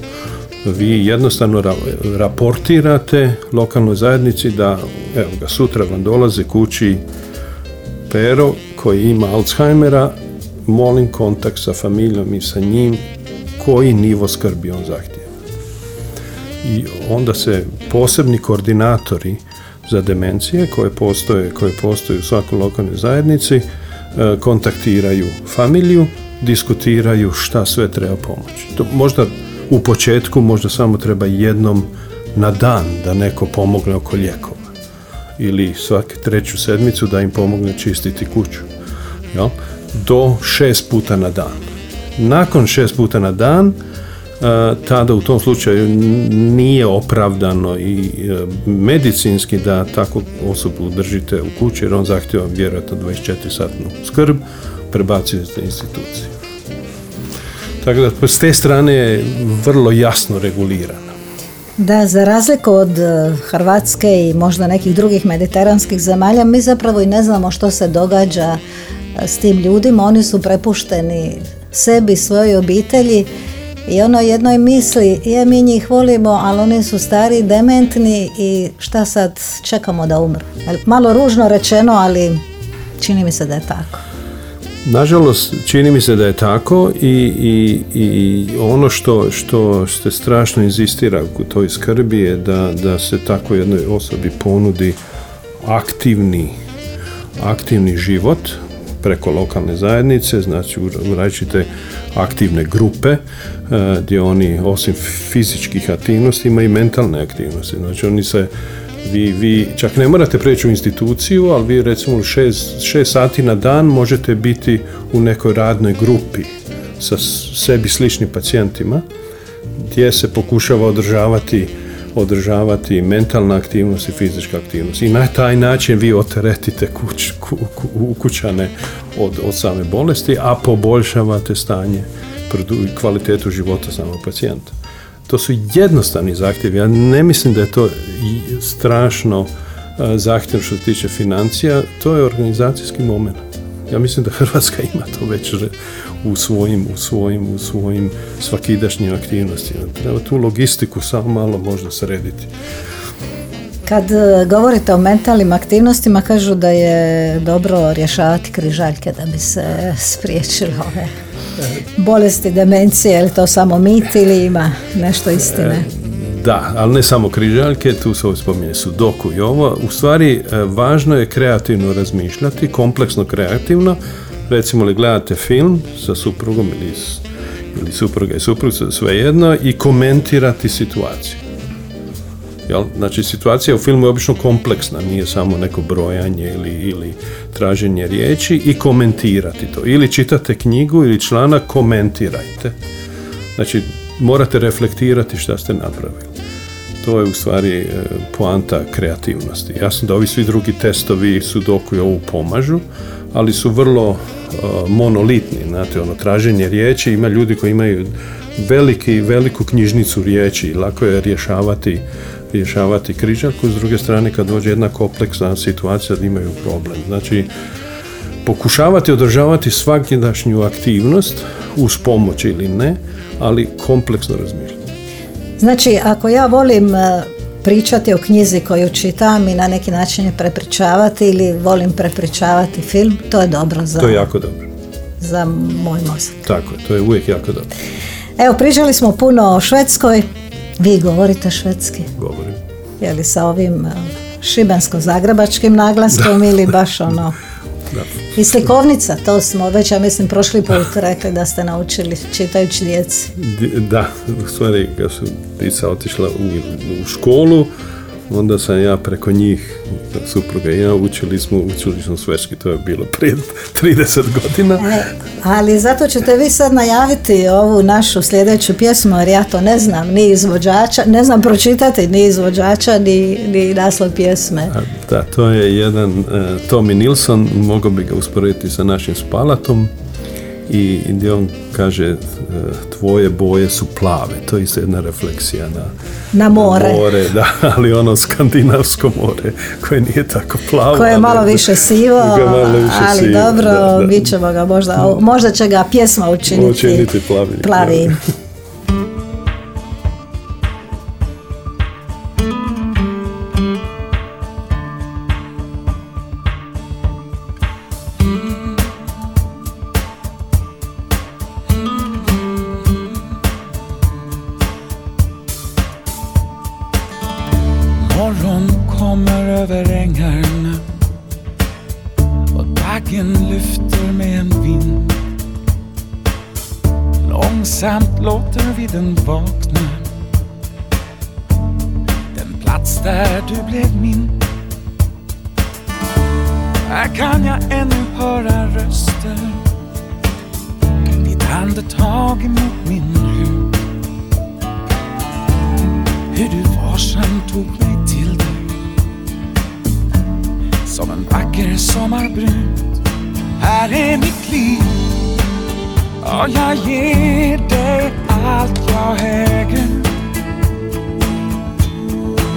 Vi jednostavno ra- raportirate lokalnoj zajednici da evo ga, sutra vam dolazi kući Pero koji ima Alzheimera, molim kontakt sa familijom i sa njim koji nivo skrbi on zahtjeva. I onda se posebni koordinatori za demencije koje postoje, koje postoje u svakoj lokalnoj zajednici e, kontaktiraju familiju, diskutiraju šta sve treba pomoći. To možda u početku možda samo treba jednom na dan da neko pomogne oko lijekova ili svaku treću sedmicu da im pomogne čistiti kuću. Jel? Do šest puta na dan. Nakon šest puta na dan, e, tada u tom slučaju nije opravdano i e, medicinski da takvu osobu držite u kući jer on zahtjeva vjerojatno 24-satnu skrb, prebacujete instituciju. Tako da s te strane je vrlo jasno regulirano. Da, za razliku od e, Hrvatske i možda nekih drugih mediteranskih zemalja, mi zapravo i ne znamo što se događa e, s tim ljudima. Oni su prepušteni sebi, svojoj obitelji i ono jednoj misli, je mi njih volimo, ali oni su stari, dementni i šta sad čekamo da umru. Malo ružno rečeno, ali čini mi se da je tako. Nažalost, čini mi se da je tako i, i, i ono što, što se strašno inzistira u toj skrbi je da, da se tako jednoj osobi ponudi aktivni, aktivni život preko lokalne zajednice, znači u različite aktivne grupe e, gdje oni osim fizičkih aktivnosti imaju i mentalne aktivnosti. Znači oni se vi, vi čak ne morate preći u instituciju, ali vi recimo šest, šest sati na dan možete biti u nekoj radnoj grupi sa sebi sličnim pacijentima gdje se pokušava održavati održavati mentalna aktivnost i fizička aktivnost. I na taj način vi oteretite kuć, ku, ku- ukućane od, od same bolesti, a poboljšavate stanje i kvalitetu života samog pacijenta. To su jednostavni zahtjevi. Ja ne mislim da je to strašno a, zahtjev što se tiče financija. To je organizacijski moment. Ja mislim da Hrvatska ima to već u svojim, u svojim, u svojim svakidašnjim aktivnostima. Treba tu logistiku samo malo možda srediti. Kad e, govorite o mentalnim aktivnostima, kažu da je dobro rješavati križaljke da bi se spriječilo ove bolesti, demencije, je to samo mit ili ima nešto istine? Da, ali ne samo križaljke, tu se spominje sudoku i ovo. U stvari, e, važno je kreativno razmišljati, kompleksno kreativno. Recimo li gledate film sa suprugom ili, ili supruga i suprug, svejedno, i komentirati situaciju. Jel? Znači, situacija u filmu je obično kompleksna, nije samo neko brojanje ili, ili traženje riječi i komentirati to. Ili čitate knjigu ili članak, komentirajte. Znači, morate reflektirati šta ste napravili. To je u stvari e, poanta kreativnosti. Jasno da ovi svi drugi testovi, sudoku i ovu pomažu, ali su vrlo e, monolitni, znate, ono, traženje riječi, ima ljudi koji imaju veliki, veliku knjižnicu riječi lako je rješavati rješavati križaljku, s druge strane kad dođe jedna kompleksna situacija da imaju problem. Znači, pokušavati održavati svakidašnju aktivnost uz pomoć ili ne, ali kompleksno razmišljati. Znači, ako ja volim e, pričati o knjizi koju čitam i na neki način je prepričavati ili volim prepričavati film, to je dobro za, To je jako dobro. za moj mozak. Tako to je uvijek jako dobro. Evo, pričali smo puno o Švedskoj. Vi govorite švedski, Govorim. je li sa ovim e, šibensko-zagrebačkim naglaskom ili baš ono... Da. I slikovnica, to smo već, ja mislim, prošli put rekli da ste naučili čitajući djeci. Da, u stvari kad su djeca otišla u, u školu, onda sam ja preko njih, supruga i ja, učili smo, učili smo švedski, to je bilo prije 30 godina. E, ali zato ćete vi sad najaviti ovu našu sljedeću pjesmu, jer ja to ne znam, ni izvođača, ne znam pročitati ni izvođača, ni, ni naslov pjesme. A, Da, to je jedan uh, Tommy Nilsson, mogao bi ga usporediti sa našim Spalatom i gdje on kaže e, tvoje boje su plave, to je isto jedna refleksija na, Na more. more, da, ali ono skandinavsko more koje nije tako plavo. Koje je malo više sivo, malo više ali sivo, dobro, da, da. mi ćemo ga možda, možda će ga pjesma učiniti, Učiniti plavim, da. Morgon kommer över ängarna och dagen lyfter med en vind. Långsamt låter vi den vakna. Den plats där du blev min. Här kan jag ännu höra röster. Ditt andetag emot min hud. Hur du Farsan tog mig till dig. Som en vacker sommarbrud. Här är mitt liv. Och jag ger dig allt jag äger.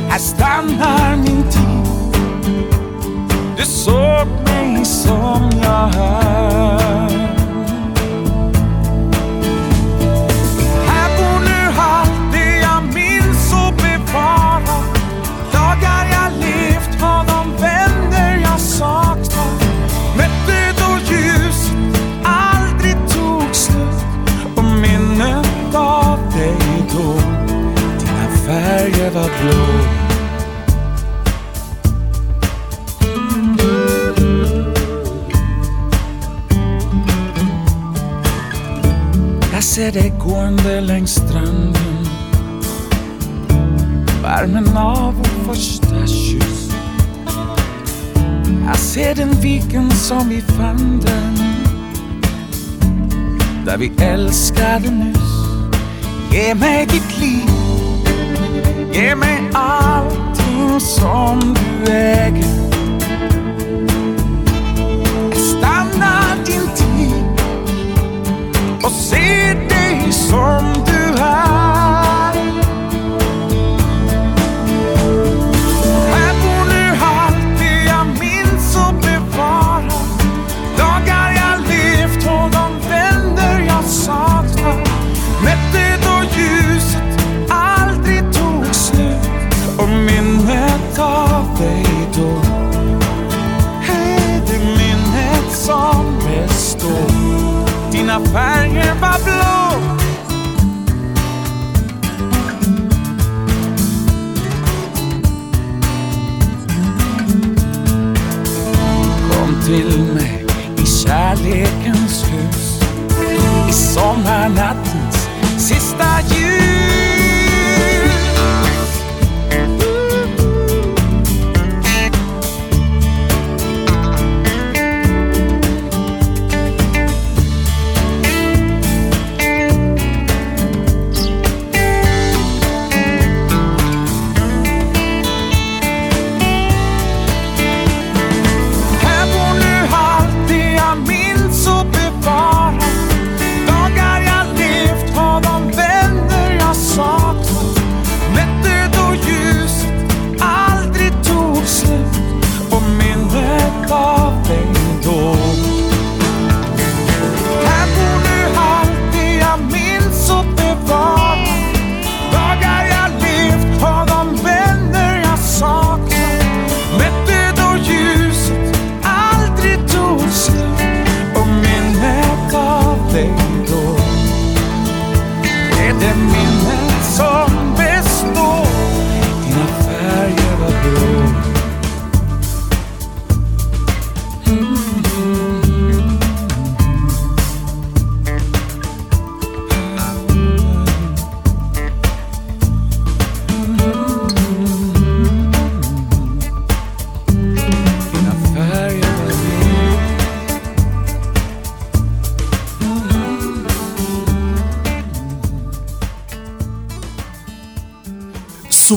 Här stannar min tid. Du såg mig som jag är. Jag ser dig gående längs stranden. Värmen av vår första kyss. Jag ser den viken som vi fann den Där vi älskade nyss. Ge mig ditt liv. Ge mig allting som du äger Stanna din tid och se dig som du är.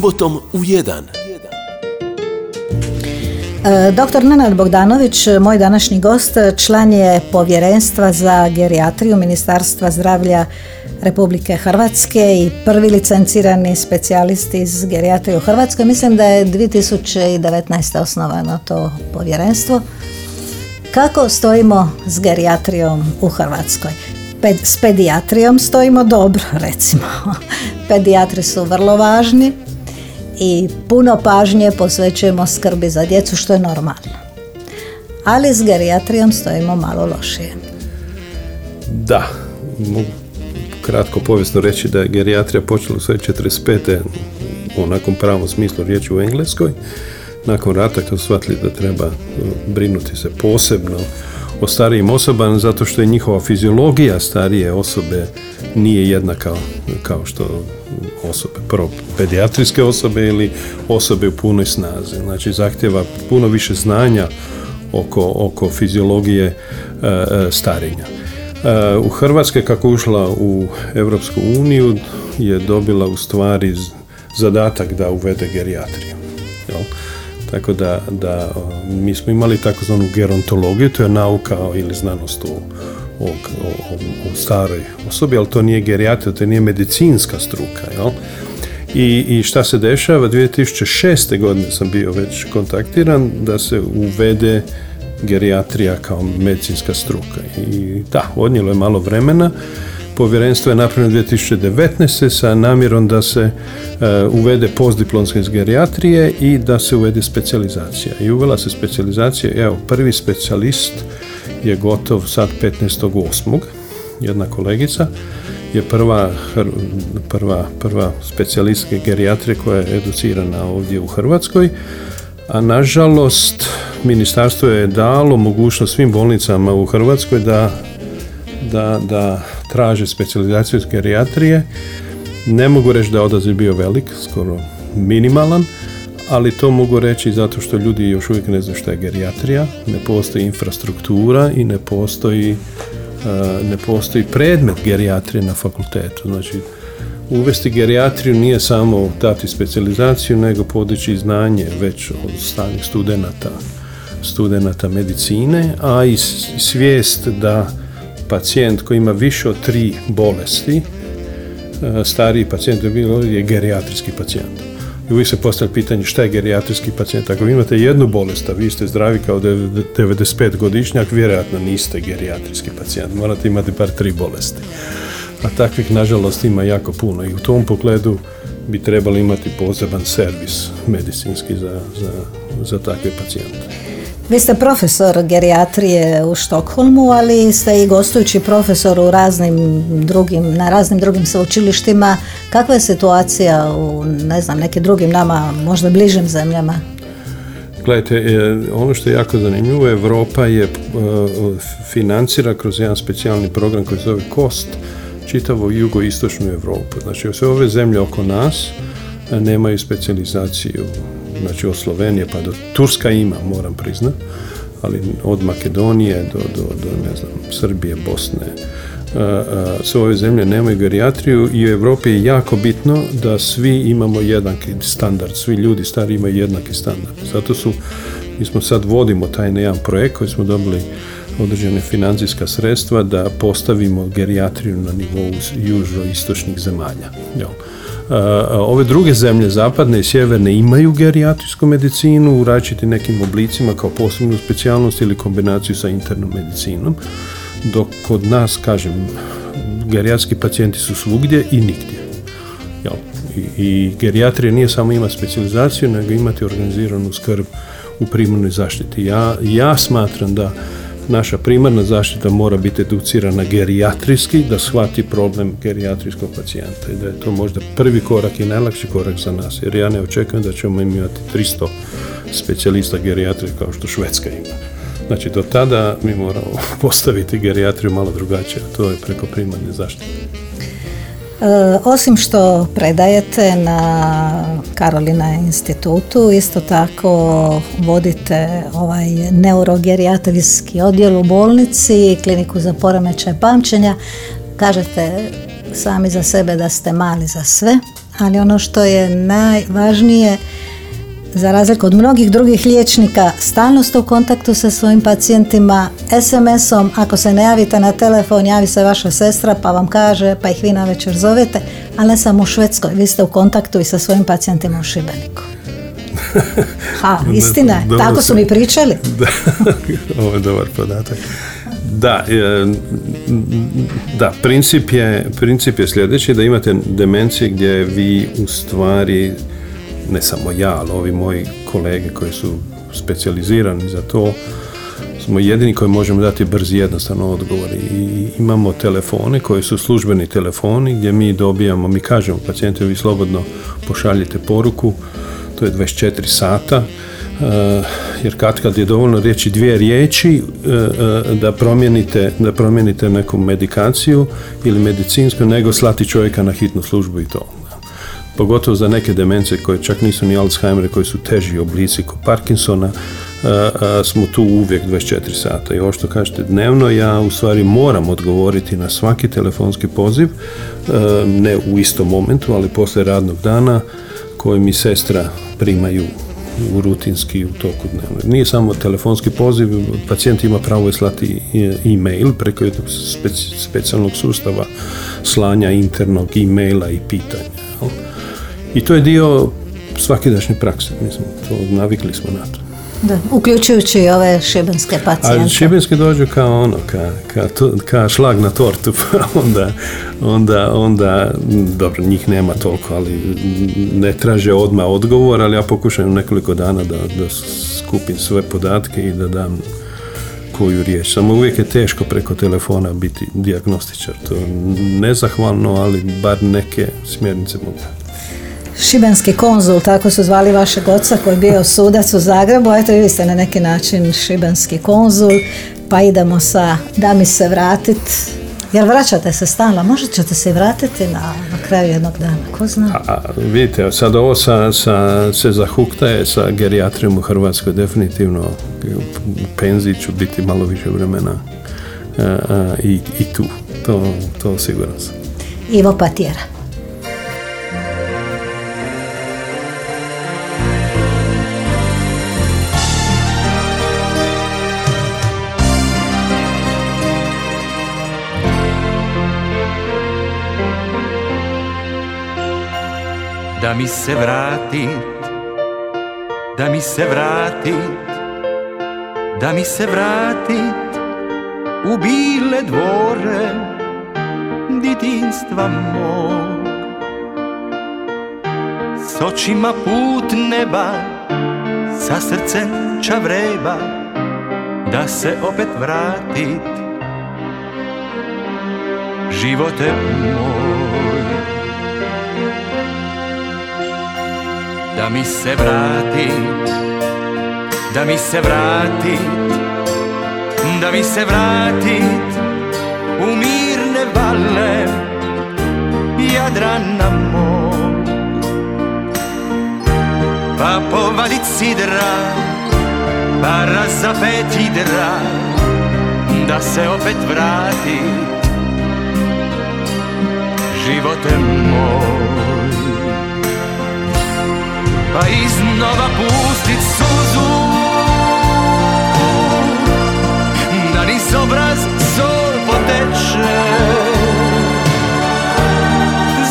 Subotom u 1. E, Dr. Nenad Bogdanović, moj današnji gost, član je povjerenstva za gerijatriju Ministarstva zdravlja Republike Hrvatske i prvi licencirani specijalist iz gerijatrije u Hrvatskoj. Mislim da je 2019. osnovano to povjerenstvo. Kako stojimo s gerijatrijom u Hrvatskoj? S pedijatrijom stojimo dobro, recimo. Pedijatri su vrlo važni i puno pažnje posvećujemo skrbi za djecu, što je normalno. Ali s gerijatrijom stojimo malo lošije. Da, mogu kratko povijesno reći da je gerijatrija počela u sve 45. u pravom smislu riječi u Engleskoj. Nakon rata kad su shvatili da treba uh, brinuti se posebno o starijim osobama zato što je njihova fiziologija starije osobe nije jednaka kao što osobe, prvo pedijatrijske osobe ili osobe u punoj snazi. Znači zahtjeva puno više znanja oko, oko fiziologije e, e, starenja. E, u Hrvatskoj kako ušla u Europsku uniju je dobila u stvari zadatak da uvede gerijatriju. Jel? Tako da, da mi smo imali takozvanu gerontologiju, to je nauka ili znanost o, o, o, o staroj osobi, ali to nije gerijatrija, to nije medicinska struka. Jel? I, I šta se dešava? 2006. godine sam bio već kontaktiran da se uvede gerijatrija kao medicinska struka. I da, odnijelo je malo vremena. Povjerenstvo je napravljeno 2019. sa namjerom da se e, uvede postdiplomske iz gerijatrije i da se uvede specijalizacija. I uvela se specijalizacija, evo, prvi specijalist je gotov sad 15.8. Jedna kolegica je prva, prva, prva specijalistka gerijatrije koja je educirana ovdje u Hrvatskoj, a nažalost ministarstvo je dalo mogućnost svim bolnicama u Hrvatskoj da, da, da traže specijalizaciju iz gerijatrije. Ne mogu reći da je odaziv bio velik, skoro minimalan, ali to mogu reći zato što ljudi još uvijek ne znaju šta je gerijatrija, ne postoji infrastruktura i ne postoji e, ne postoji predmet gerijatrije na fakultetu. Znači, uvesti gerijatriju nije samo dati specijalizaciju, nego podići znanje već od stalnih studenata, studenata medicine, a i svijest da pacijent koji ima više od tri bolesti, e, stariji pacijent je bilo je gerijatrijski pacijent. I uvijek se postavlja pitanje šta je gerijatrijski pacijent. Ako imate jednu bolest, a vi ste zdravi kao dev- 95 godišnjak, vjerojatno niste gerijatrijski pacijent. Morate imati bar tri bolesti. A takvih, nažalost, ima jako puno. I u tom pogledu bi trebali imati poseban servis medicinski za, za, za takve pacijente. Vi ste profesor gerijatrije u Štokholmu, ali ste i gostujući profesor u raznim drugim, na raznim drugim sveučilištima. Kakva je situacija u, ne znam, nekim drugim nama, možda bližim zemljama? Gledajte, e, ono što je jako zanimljivo, Europa je e, financira kroz jedan specijalni program koji se zove KOST, čitavu jugoistočnu Europu. Znači, sve ove zemlje oko nas e, nemaju specijalizaciju, znači od Slovenije pa do Turska ima, moram priznat, ali od Makedonije do, do, do ne znam, Srbije, Bosne, e, e, sve ove zemlje nemaju gerijatriju i u Europi je jako bitno da svi imamo jednaki standard, svi ljudi stari imaju jednaki standard. Zato su, mi smo sad vodimo taj jedan projekt koji smo dobili određene financijska sredstva da postavimo gerijatriju na nivou južnoistočnih zemalja. Jel? Uh, ove druge zemlje, zapadne i sjeverne, imaju gerijatrijsku medicinu u različitim nekim oblicima kao posebnu specijalnost ili kombinaciju sa internom medicinom, dok kod nas, kažem, gerijatski pacijenti su svugdje i nigdje. Jel? I gerijatrija nije samo ima specijalizaciju, nego imati organiziranu skrb u primarnoj zaštiti. Ja, ja smatram da naša primarna zaštita mora biti educirana gerijatrijski, da shvati problem gerijatrijskog pacijenta i da je to možda prvi korak i najlakši korak za nas, jer ja ne očekujem da ćemo imati 300 specijalista gerijatrije kao što Švedska ima. Znači, do tada mi moramo postaviti gerijatriju malo drugačije, a to je preko primarne zaštite. E, osim što predajete na Karolina institutu, isto tako vodite ovaj neurogerijatrijski odjel u bolnici, kliniku za poremećaj pamćenja. Kažete sami za sebe da ste mali za sve, ali ono što je najvažnije, za razliku od mnogih drugih liječnika, stalno ste u kontaktu sa svojim pacijentima, SMS-om, ako se ne javite na telefon, javi se vaša sestra pa vam kaže, pa ih vi na večer zovete, ali ne samo u Švedskoj, vi ste u kontaktu i sa svojim pacijentima u Šibeniku. Ha, istina je, Dobro tako su mi pričali. Da, ovo je dobar podatak. Da, e, da, princip je, princip je sljedeći, da imate demencije gdje vi u stvari, ne samo ja, ali ovi moji kolege koji su specijalizirani za to, smo jedini koji možemo dati brzi i jednostavno odgovor i imamo telefone koji su službeni telefoni gdje mi dobijamo, mi kažemo pacijentu vi slobodno pošaljite poruku, to je 24 sata, eh, jer kad kad je dovoljno reći dvije riječi eh, eh, da promijenite, da promijenite neku medikaciju ili medicinsku, nego slati čovjeka na hitnu službu i to. Pogotovo za neke demencije koje čak nisu ni Alzheimer, koji su teži oblici kao Parkinsona, a, a, smo tu uvijek 24 sata. I ovo što kažete dnevno, ja u stvari moram odgovoriti na svaki telefonski poziv, a, ne u istom momentu, ali poslije radnog dana koji mi sestra primaju u rutinski u toku dnevno. Nije samo telefonski poziv, pacijent ima pravo slati e- e-mail preko jednog speci- specijalnog sustava slanja internog e-maila i pitanja. I to je dio svakidašnje prakse, mislim, to navikli smo na to. Da, uključujući i ove šibenske A pacijente. šibenski dođu kao ono, ka, ka, to- ka šlag na tortu, pa onda, onda, onda, dobro, njih nema toliko, ali ne traže odmah odgovor, ali ja pokušam nekoliko dana da, da skupim sve podatke i da dam koju riječ. Samo uvijek je teško preko telefona biti dijagnostičar. To je nezahvalno, ali bar neke smjernice mogu. Šibenski konzul, tako su zvali vašeg oca koji je bio sudac u Zagrebu, eto i vi ste na neki način šibenski konzul, pa idemo sa da mi se vratit, jer vraćate se stalno, možda ćete se i vratiti na, na kraju jednog dana, ko zna? A vidite, sad ovo sa, sa, se zahuktaje sa gerijatrijom u Hrvatskoj, definitivno u penziji ću biti malo više vremena a, a, i, i tu, to, to siguran sam. Ivo Patjera. Da mi se vrati Da mi se vrati Da mi se vrati U bile dvore Ditinstva mog. S očima put neba Sa srcem čavreba da se opet vratit. Živote moj da mi se vrati da mi se vrati da mi se vrati u mirne vale Jadrana moj pa povadit sidra pa razapet idra da se opet vrati. Živote moj pa iznova pustit suzu. Da niz obraz sol poteče.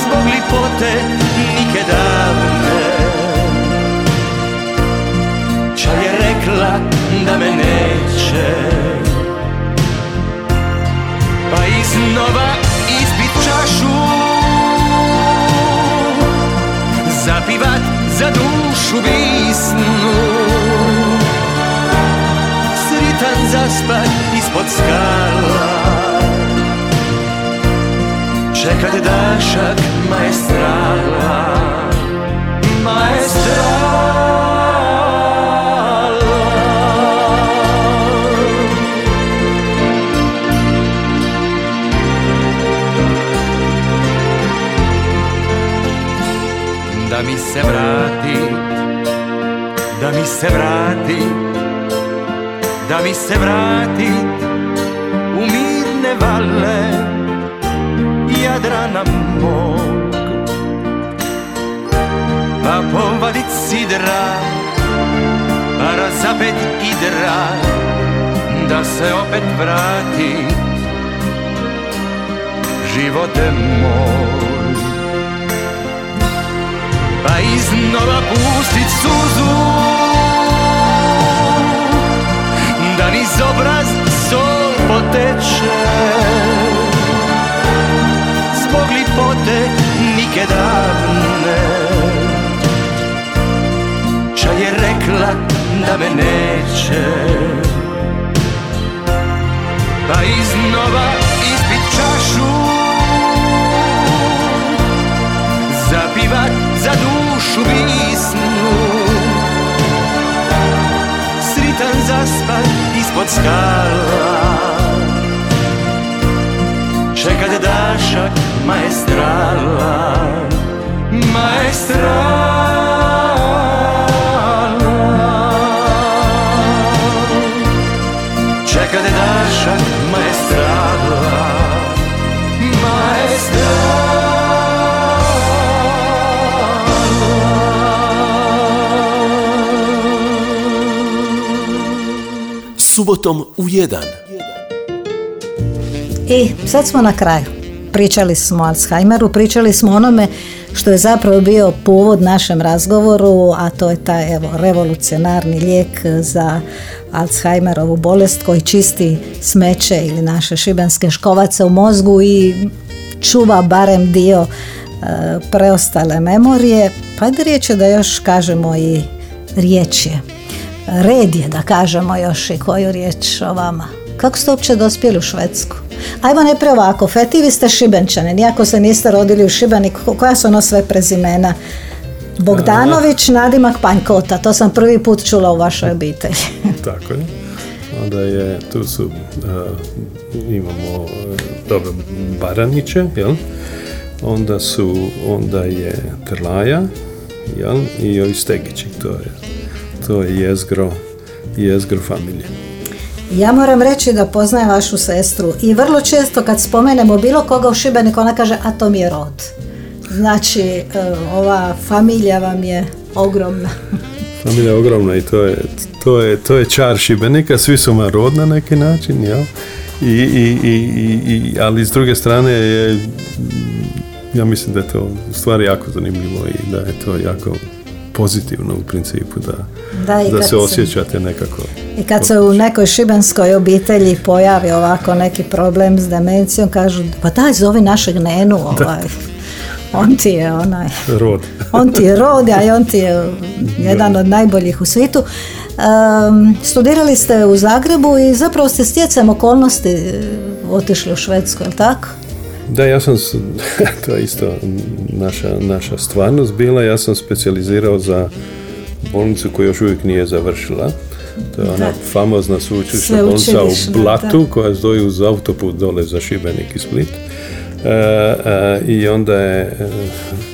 Zbog lipote nike davne. Ča je rekla da me neće. Pa iznova ispit čašu. Zapivat za dušu bisnu sritan zaspat ispod skala. Čekat dašak maestrala maestrala mi se vrati da mi se vrati da mi se vrati u mirne vale Jadrana mog. Pa povadit sidra pa razapet idra da se opet vrati živote moj pa iznova pustit suzu. Da niz obraz sol poteče. Zbog lipote nike davne ča je rekla da me neće. Pa iznova skala Čekat dašak maestrala Maestrala Subotom u jedan. I sad smo na kraju. Pričali smo o Alzheimeru, pričali smo onome što je zapravo bio povod našem razgovoru, a to je taj evo, revolucionarni lijek za Alzheimerovu bolest koji čisti smeće ili naše šibenske škovace u mozgu i čuva barem dio e, preostale memorije. Pa ajde riječ je da još kažemo i riječ je. Red je da kažemo još i koju riječ o vama. Kako ste uopće dospjeli u Švedsku? Ajmo najprije ovako, Feti, vi ste Šibenčani, nijako se niste rodili u Šibeniku, koja su ono sve prezimena? Bogdanović, Nadimak, Panjkota, to sam prvi put čula u vašoj obitelji. Tako je. Onda je, tu su, a, imamo, e, dobro, Baraniće, jel? Onda su, onda je Trlaja, jel? I ovi Stegići, to je, to je jezgro, jezgro familije. Ja moram reći da poznajem vašu sestru i vrlo često kad spomenemo bilo koga u Šibeniku, ona kaže, a to mi je rod. Znači, e, ova familija vam je ogromna. Familija je ogromna i to je, to je, to je čar Šibenika, svi su vam rod na neki način, jel? I, i, i, i, ali s druge strane je, ja mislim da je to u stvari jako zanimljivo i da je to jako pozitivno u principu da, Da, i da kad se osjećate nekako. I kad se u nekoj šibenskoj obitelji pojavi ovako neki problem s demencijom, kažu, pa daj zovi našeg nenu, ovaj. on ti je onaj, Rod. on ti je rod, a i on ti je jedan od najboljih u svijetu. Um, studirali ste u Zagrebu i zapravo ste stjecajem okolnosti otišli u Švedsku, je li tako? Da, ja sam, to je isto naša, naša stvarnost bila, ja sam specijalizirao za bolnicu koju još uvijek nije završila. To je ona Da. famozna sveučilišna bolnica u Blatu da. koja stoji uz autoput dole za Šibenik i Split. E, e, I onda je e,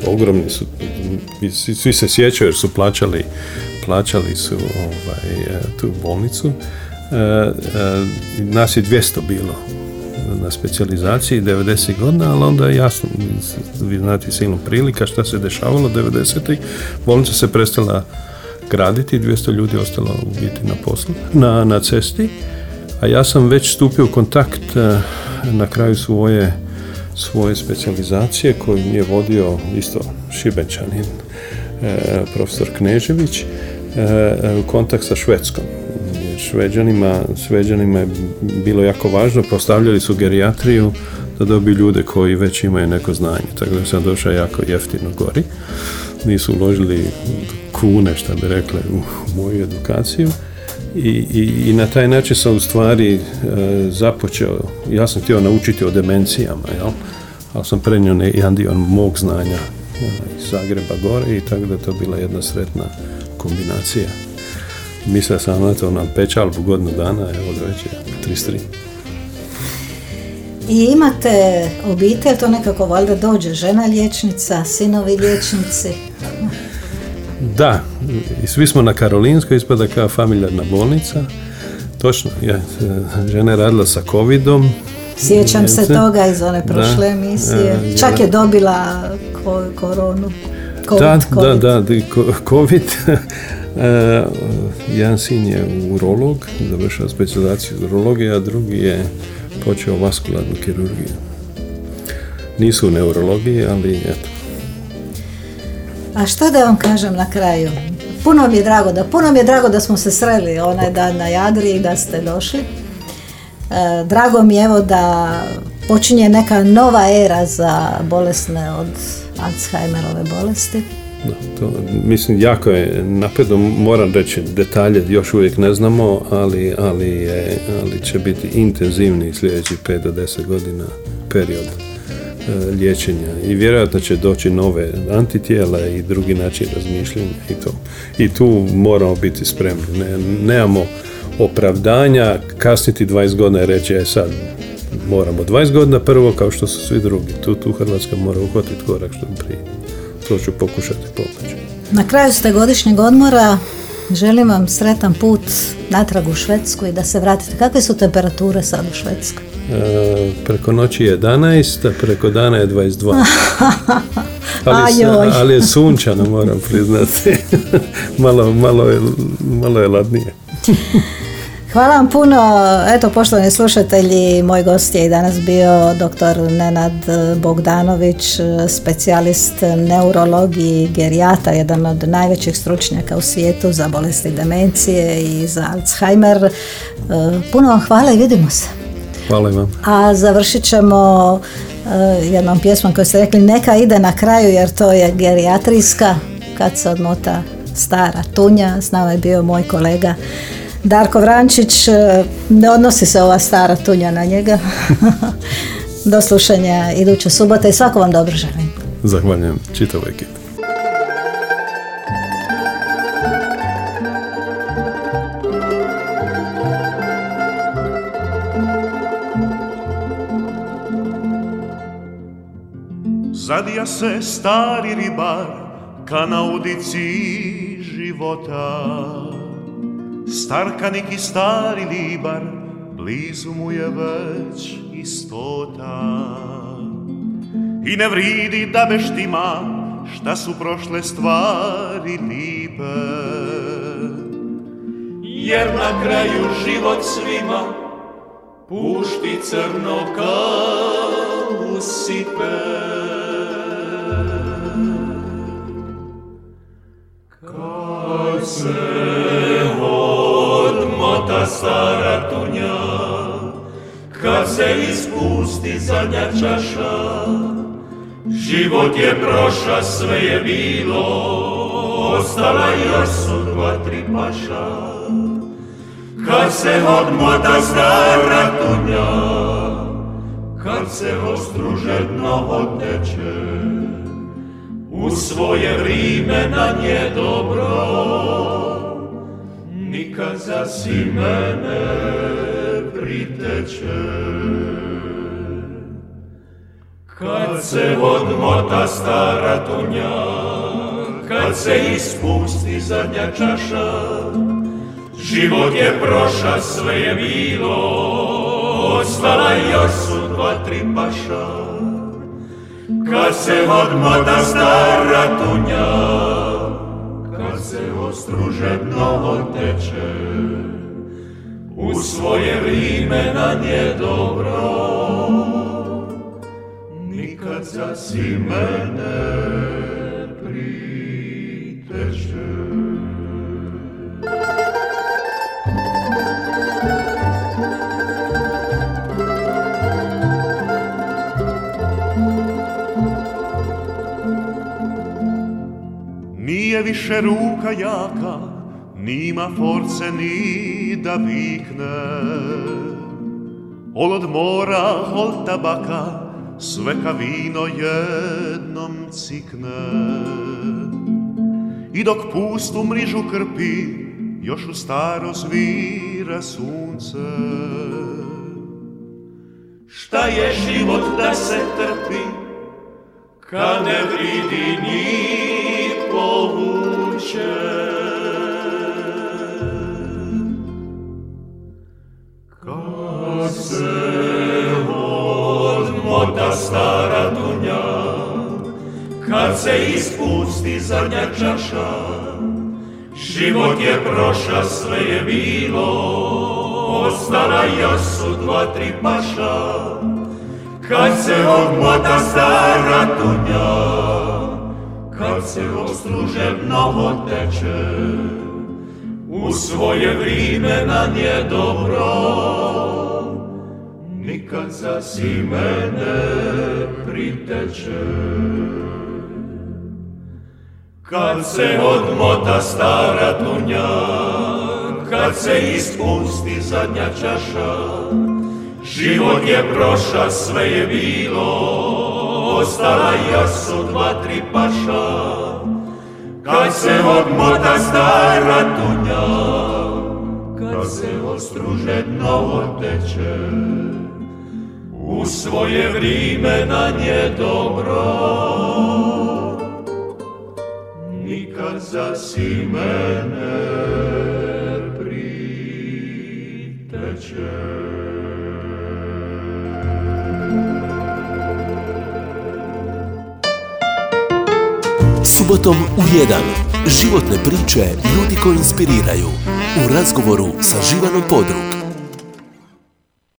ogromni su, svi, svi se sjećaju jer su plaćali, plaćali su ovaj, e, tu bolnicu. E, e, nas je 200 bilo na specijalizaciji 90 godina, ali onda je jasno, vi znate silno prilika šta se dešavalo 90-ih, bolnica se prestala graditi, 200 ljudi ostalo u biti na poslu, na, na cesti, a ja sam već stupio u kontakt eh, na kraju svoje svoje specijalizacije koju mi je vodio isto Šibenčanin, eh, profesor Knežević, eh, eh, u kontakt sa Švedskom. Šveđanima, Šveđanima je bilo jako važno, postavljali su gerijatriju da dobiju ljude koji već imaju neko znanje. Tako da sam došao jako jeftino gori. Nisu uložili kune, što bi rekli, u moju edukaciju. I, i, i na taj način sam u stvari e, započeo, ja sam htio naučiti o demencijama, jel? ali sam prenio ne- jedan dio mog znanja e, iz Zagreba gore i tako da to bila jedna sretna kombinacija. Mislio sam na to na pečalbu godinu dana, evo da već je 33. I imate obitelj, to nekako valjda dođe, žena liječnica, sinovi liječnici. Da, i svi smo na Karolinskoj, ispada kao familijarna bolnica. Točno, ja, e, žena je radila sa covidom. Sjećam se toga iz one prošle Da. emisije. E, Čak je dobila ko- koronu. Covid, da, covid. da, da, COVID. E, jedan sin je urolog, završao specijalizaciju iz urologije, a drugi je počeo vaskularnu kirurgiju. Nisu u neurologiji, ali eto. A šta da vam kažem na kraju? Puno mi je drago da, puno mi je drago da smo se sreli onaj dan na Jadri i da ste došli. E, drago mi je evo da počinje neka nova era za bolesne od Alzheimerove bolesti. Da, to, mislim, jako je napredno, moram reći, detalje još uvijek ne znamo, ali, ali, je, ali će biti intenzivni sljedeći 5 do 10 godina period e, liječenja i vjerojatno će doći nove antitijela i drugi način razmišljanja i to. I tu moramo biti spremni. Ne, nemamo opravdanja kasniti 20 godina i reći, e sad, moramo 20 godina prvo kao što su svi drugi. Tu, tu Hrvatska mora uhvatiti korak što prije. To ću pokušati pomoći. Na kraju ste godišnjeg odmora. Želim vam sretan put natrag u Švedsku i da se vratite. Kakve su temperature sad u Švedskoj? E, preko noći je 11, a preko dana je 22. Ali, ali je sunčano, moram priznati. malo, malo, je, malo je ladnije. Hvala vam puno. Eto, poštovani slušatelji, moj gost je i danas bio dr. Nenad Bogdanović, specijalist neurologiji gerijata, jedan od najvećih stručnjaka u svijetu za bolesti demencije i za Alzheimer. E, Puno vam hvala i vidimo se. Hvala vam. A završit ćemo e, jednom pjesmom koju ste rekli neka ide na kraju jer to je gerijatrijska kad se odmota stara tunja. S nama je bio moj kolega Darko Vrančić. E, Ne odnosi se ova stara tunja na njega. Do slušanja iduće subote i svako vam dobro želim. Zahvaljujem čitavoj ekipi. Zadija se stari ribar ka na udici života Starkanik i stari libar blizu mu je već istota. I ne vridi da beštima šta su prošle stvari lipe. Jer na kraju život svima pušti crno kao usipe. Kad se se ispusti zadnja čaša Život je proša, sve je bilo ostala još su dva, tri paša. Kad se odmota stara tunja, kad se ostruže dno oteče, u svoje vrijeme na nje dobro, nikad za si mene priteče. Kad se odmota stara tunja, kad se ispusti zadnja čaša, život je proša, sve je bilo, ostala još su dva, tri paša. Kad se odmota stara tunja, kad se ostruže dno oteče, u svoje vrijeme na nje dobro, nikad za si mene. Nije više ruka jaka, nima force ni da vikne. Ol od mora, ol tabaka, sve ka vino jednom cikne. I dok pustu mrižu krpi, još u staro zvira sunce. Šta je život da se trpi, kad ne vridi nit povuče. Se ispusti zadnja čaša, život je proša, sve je bilo, ostala još su dva, tri paša, kad se odmota stara tunja, kad se ostruže mnogo teče, u svoje vrijeme na nje dobro, nikad za si mene priteče. Kad se odmota stara tunja, kad se ispusti zadnja čaša, Život je proša, sve je bilo, ostala još su dva, tri paša. Kad se odmota stara tunja, kad se ostruže dno oteče, u svoje vrijeme na nje dobro, nikad za si mene Subotom u 1. Životne priče ljudi koji inspiriraju. U razgovoru sa Živanom Podrug.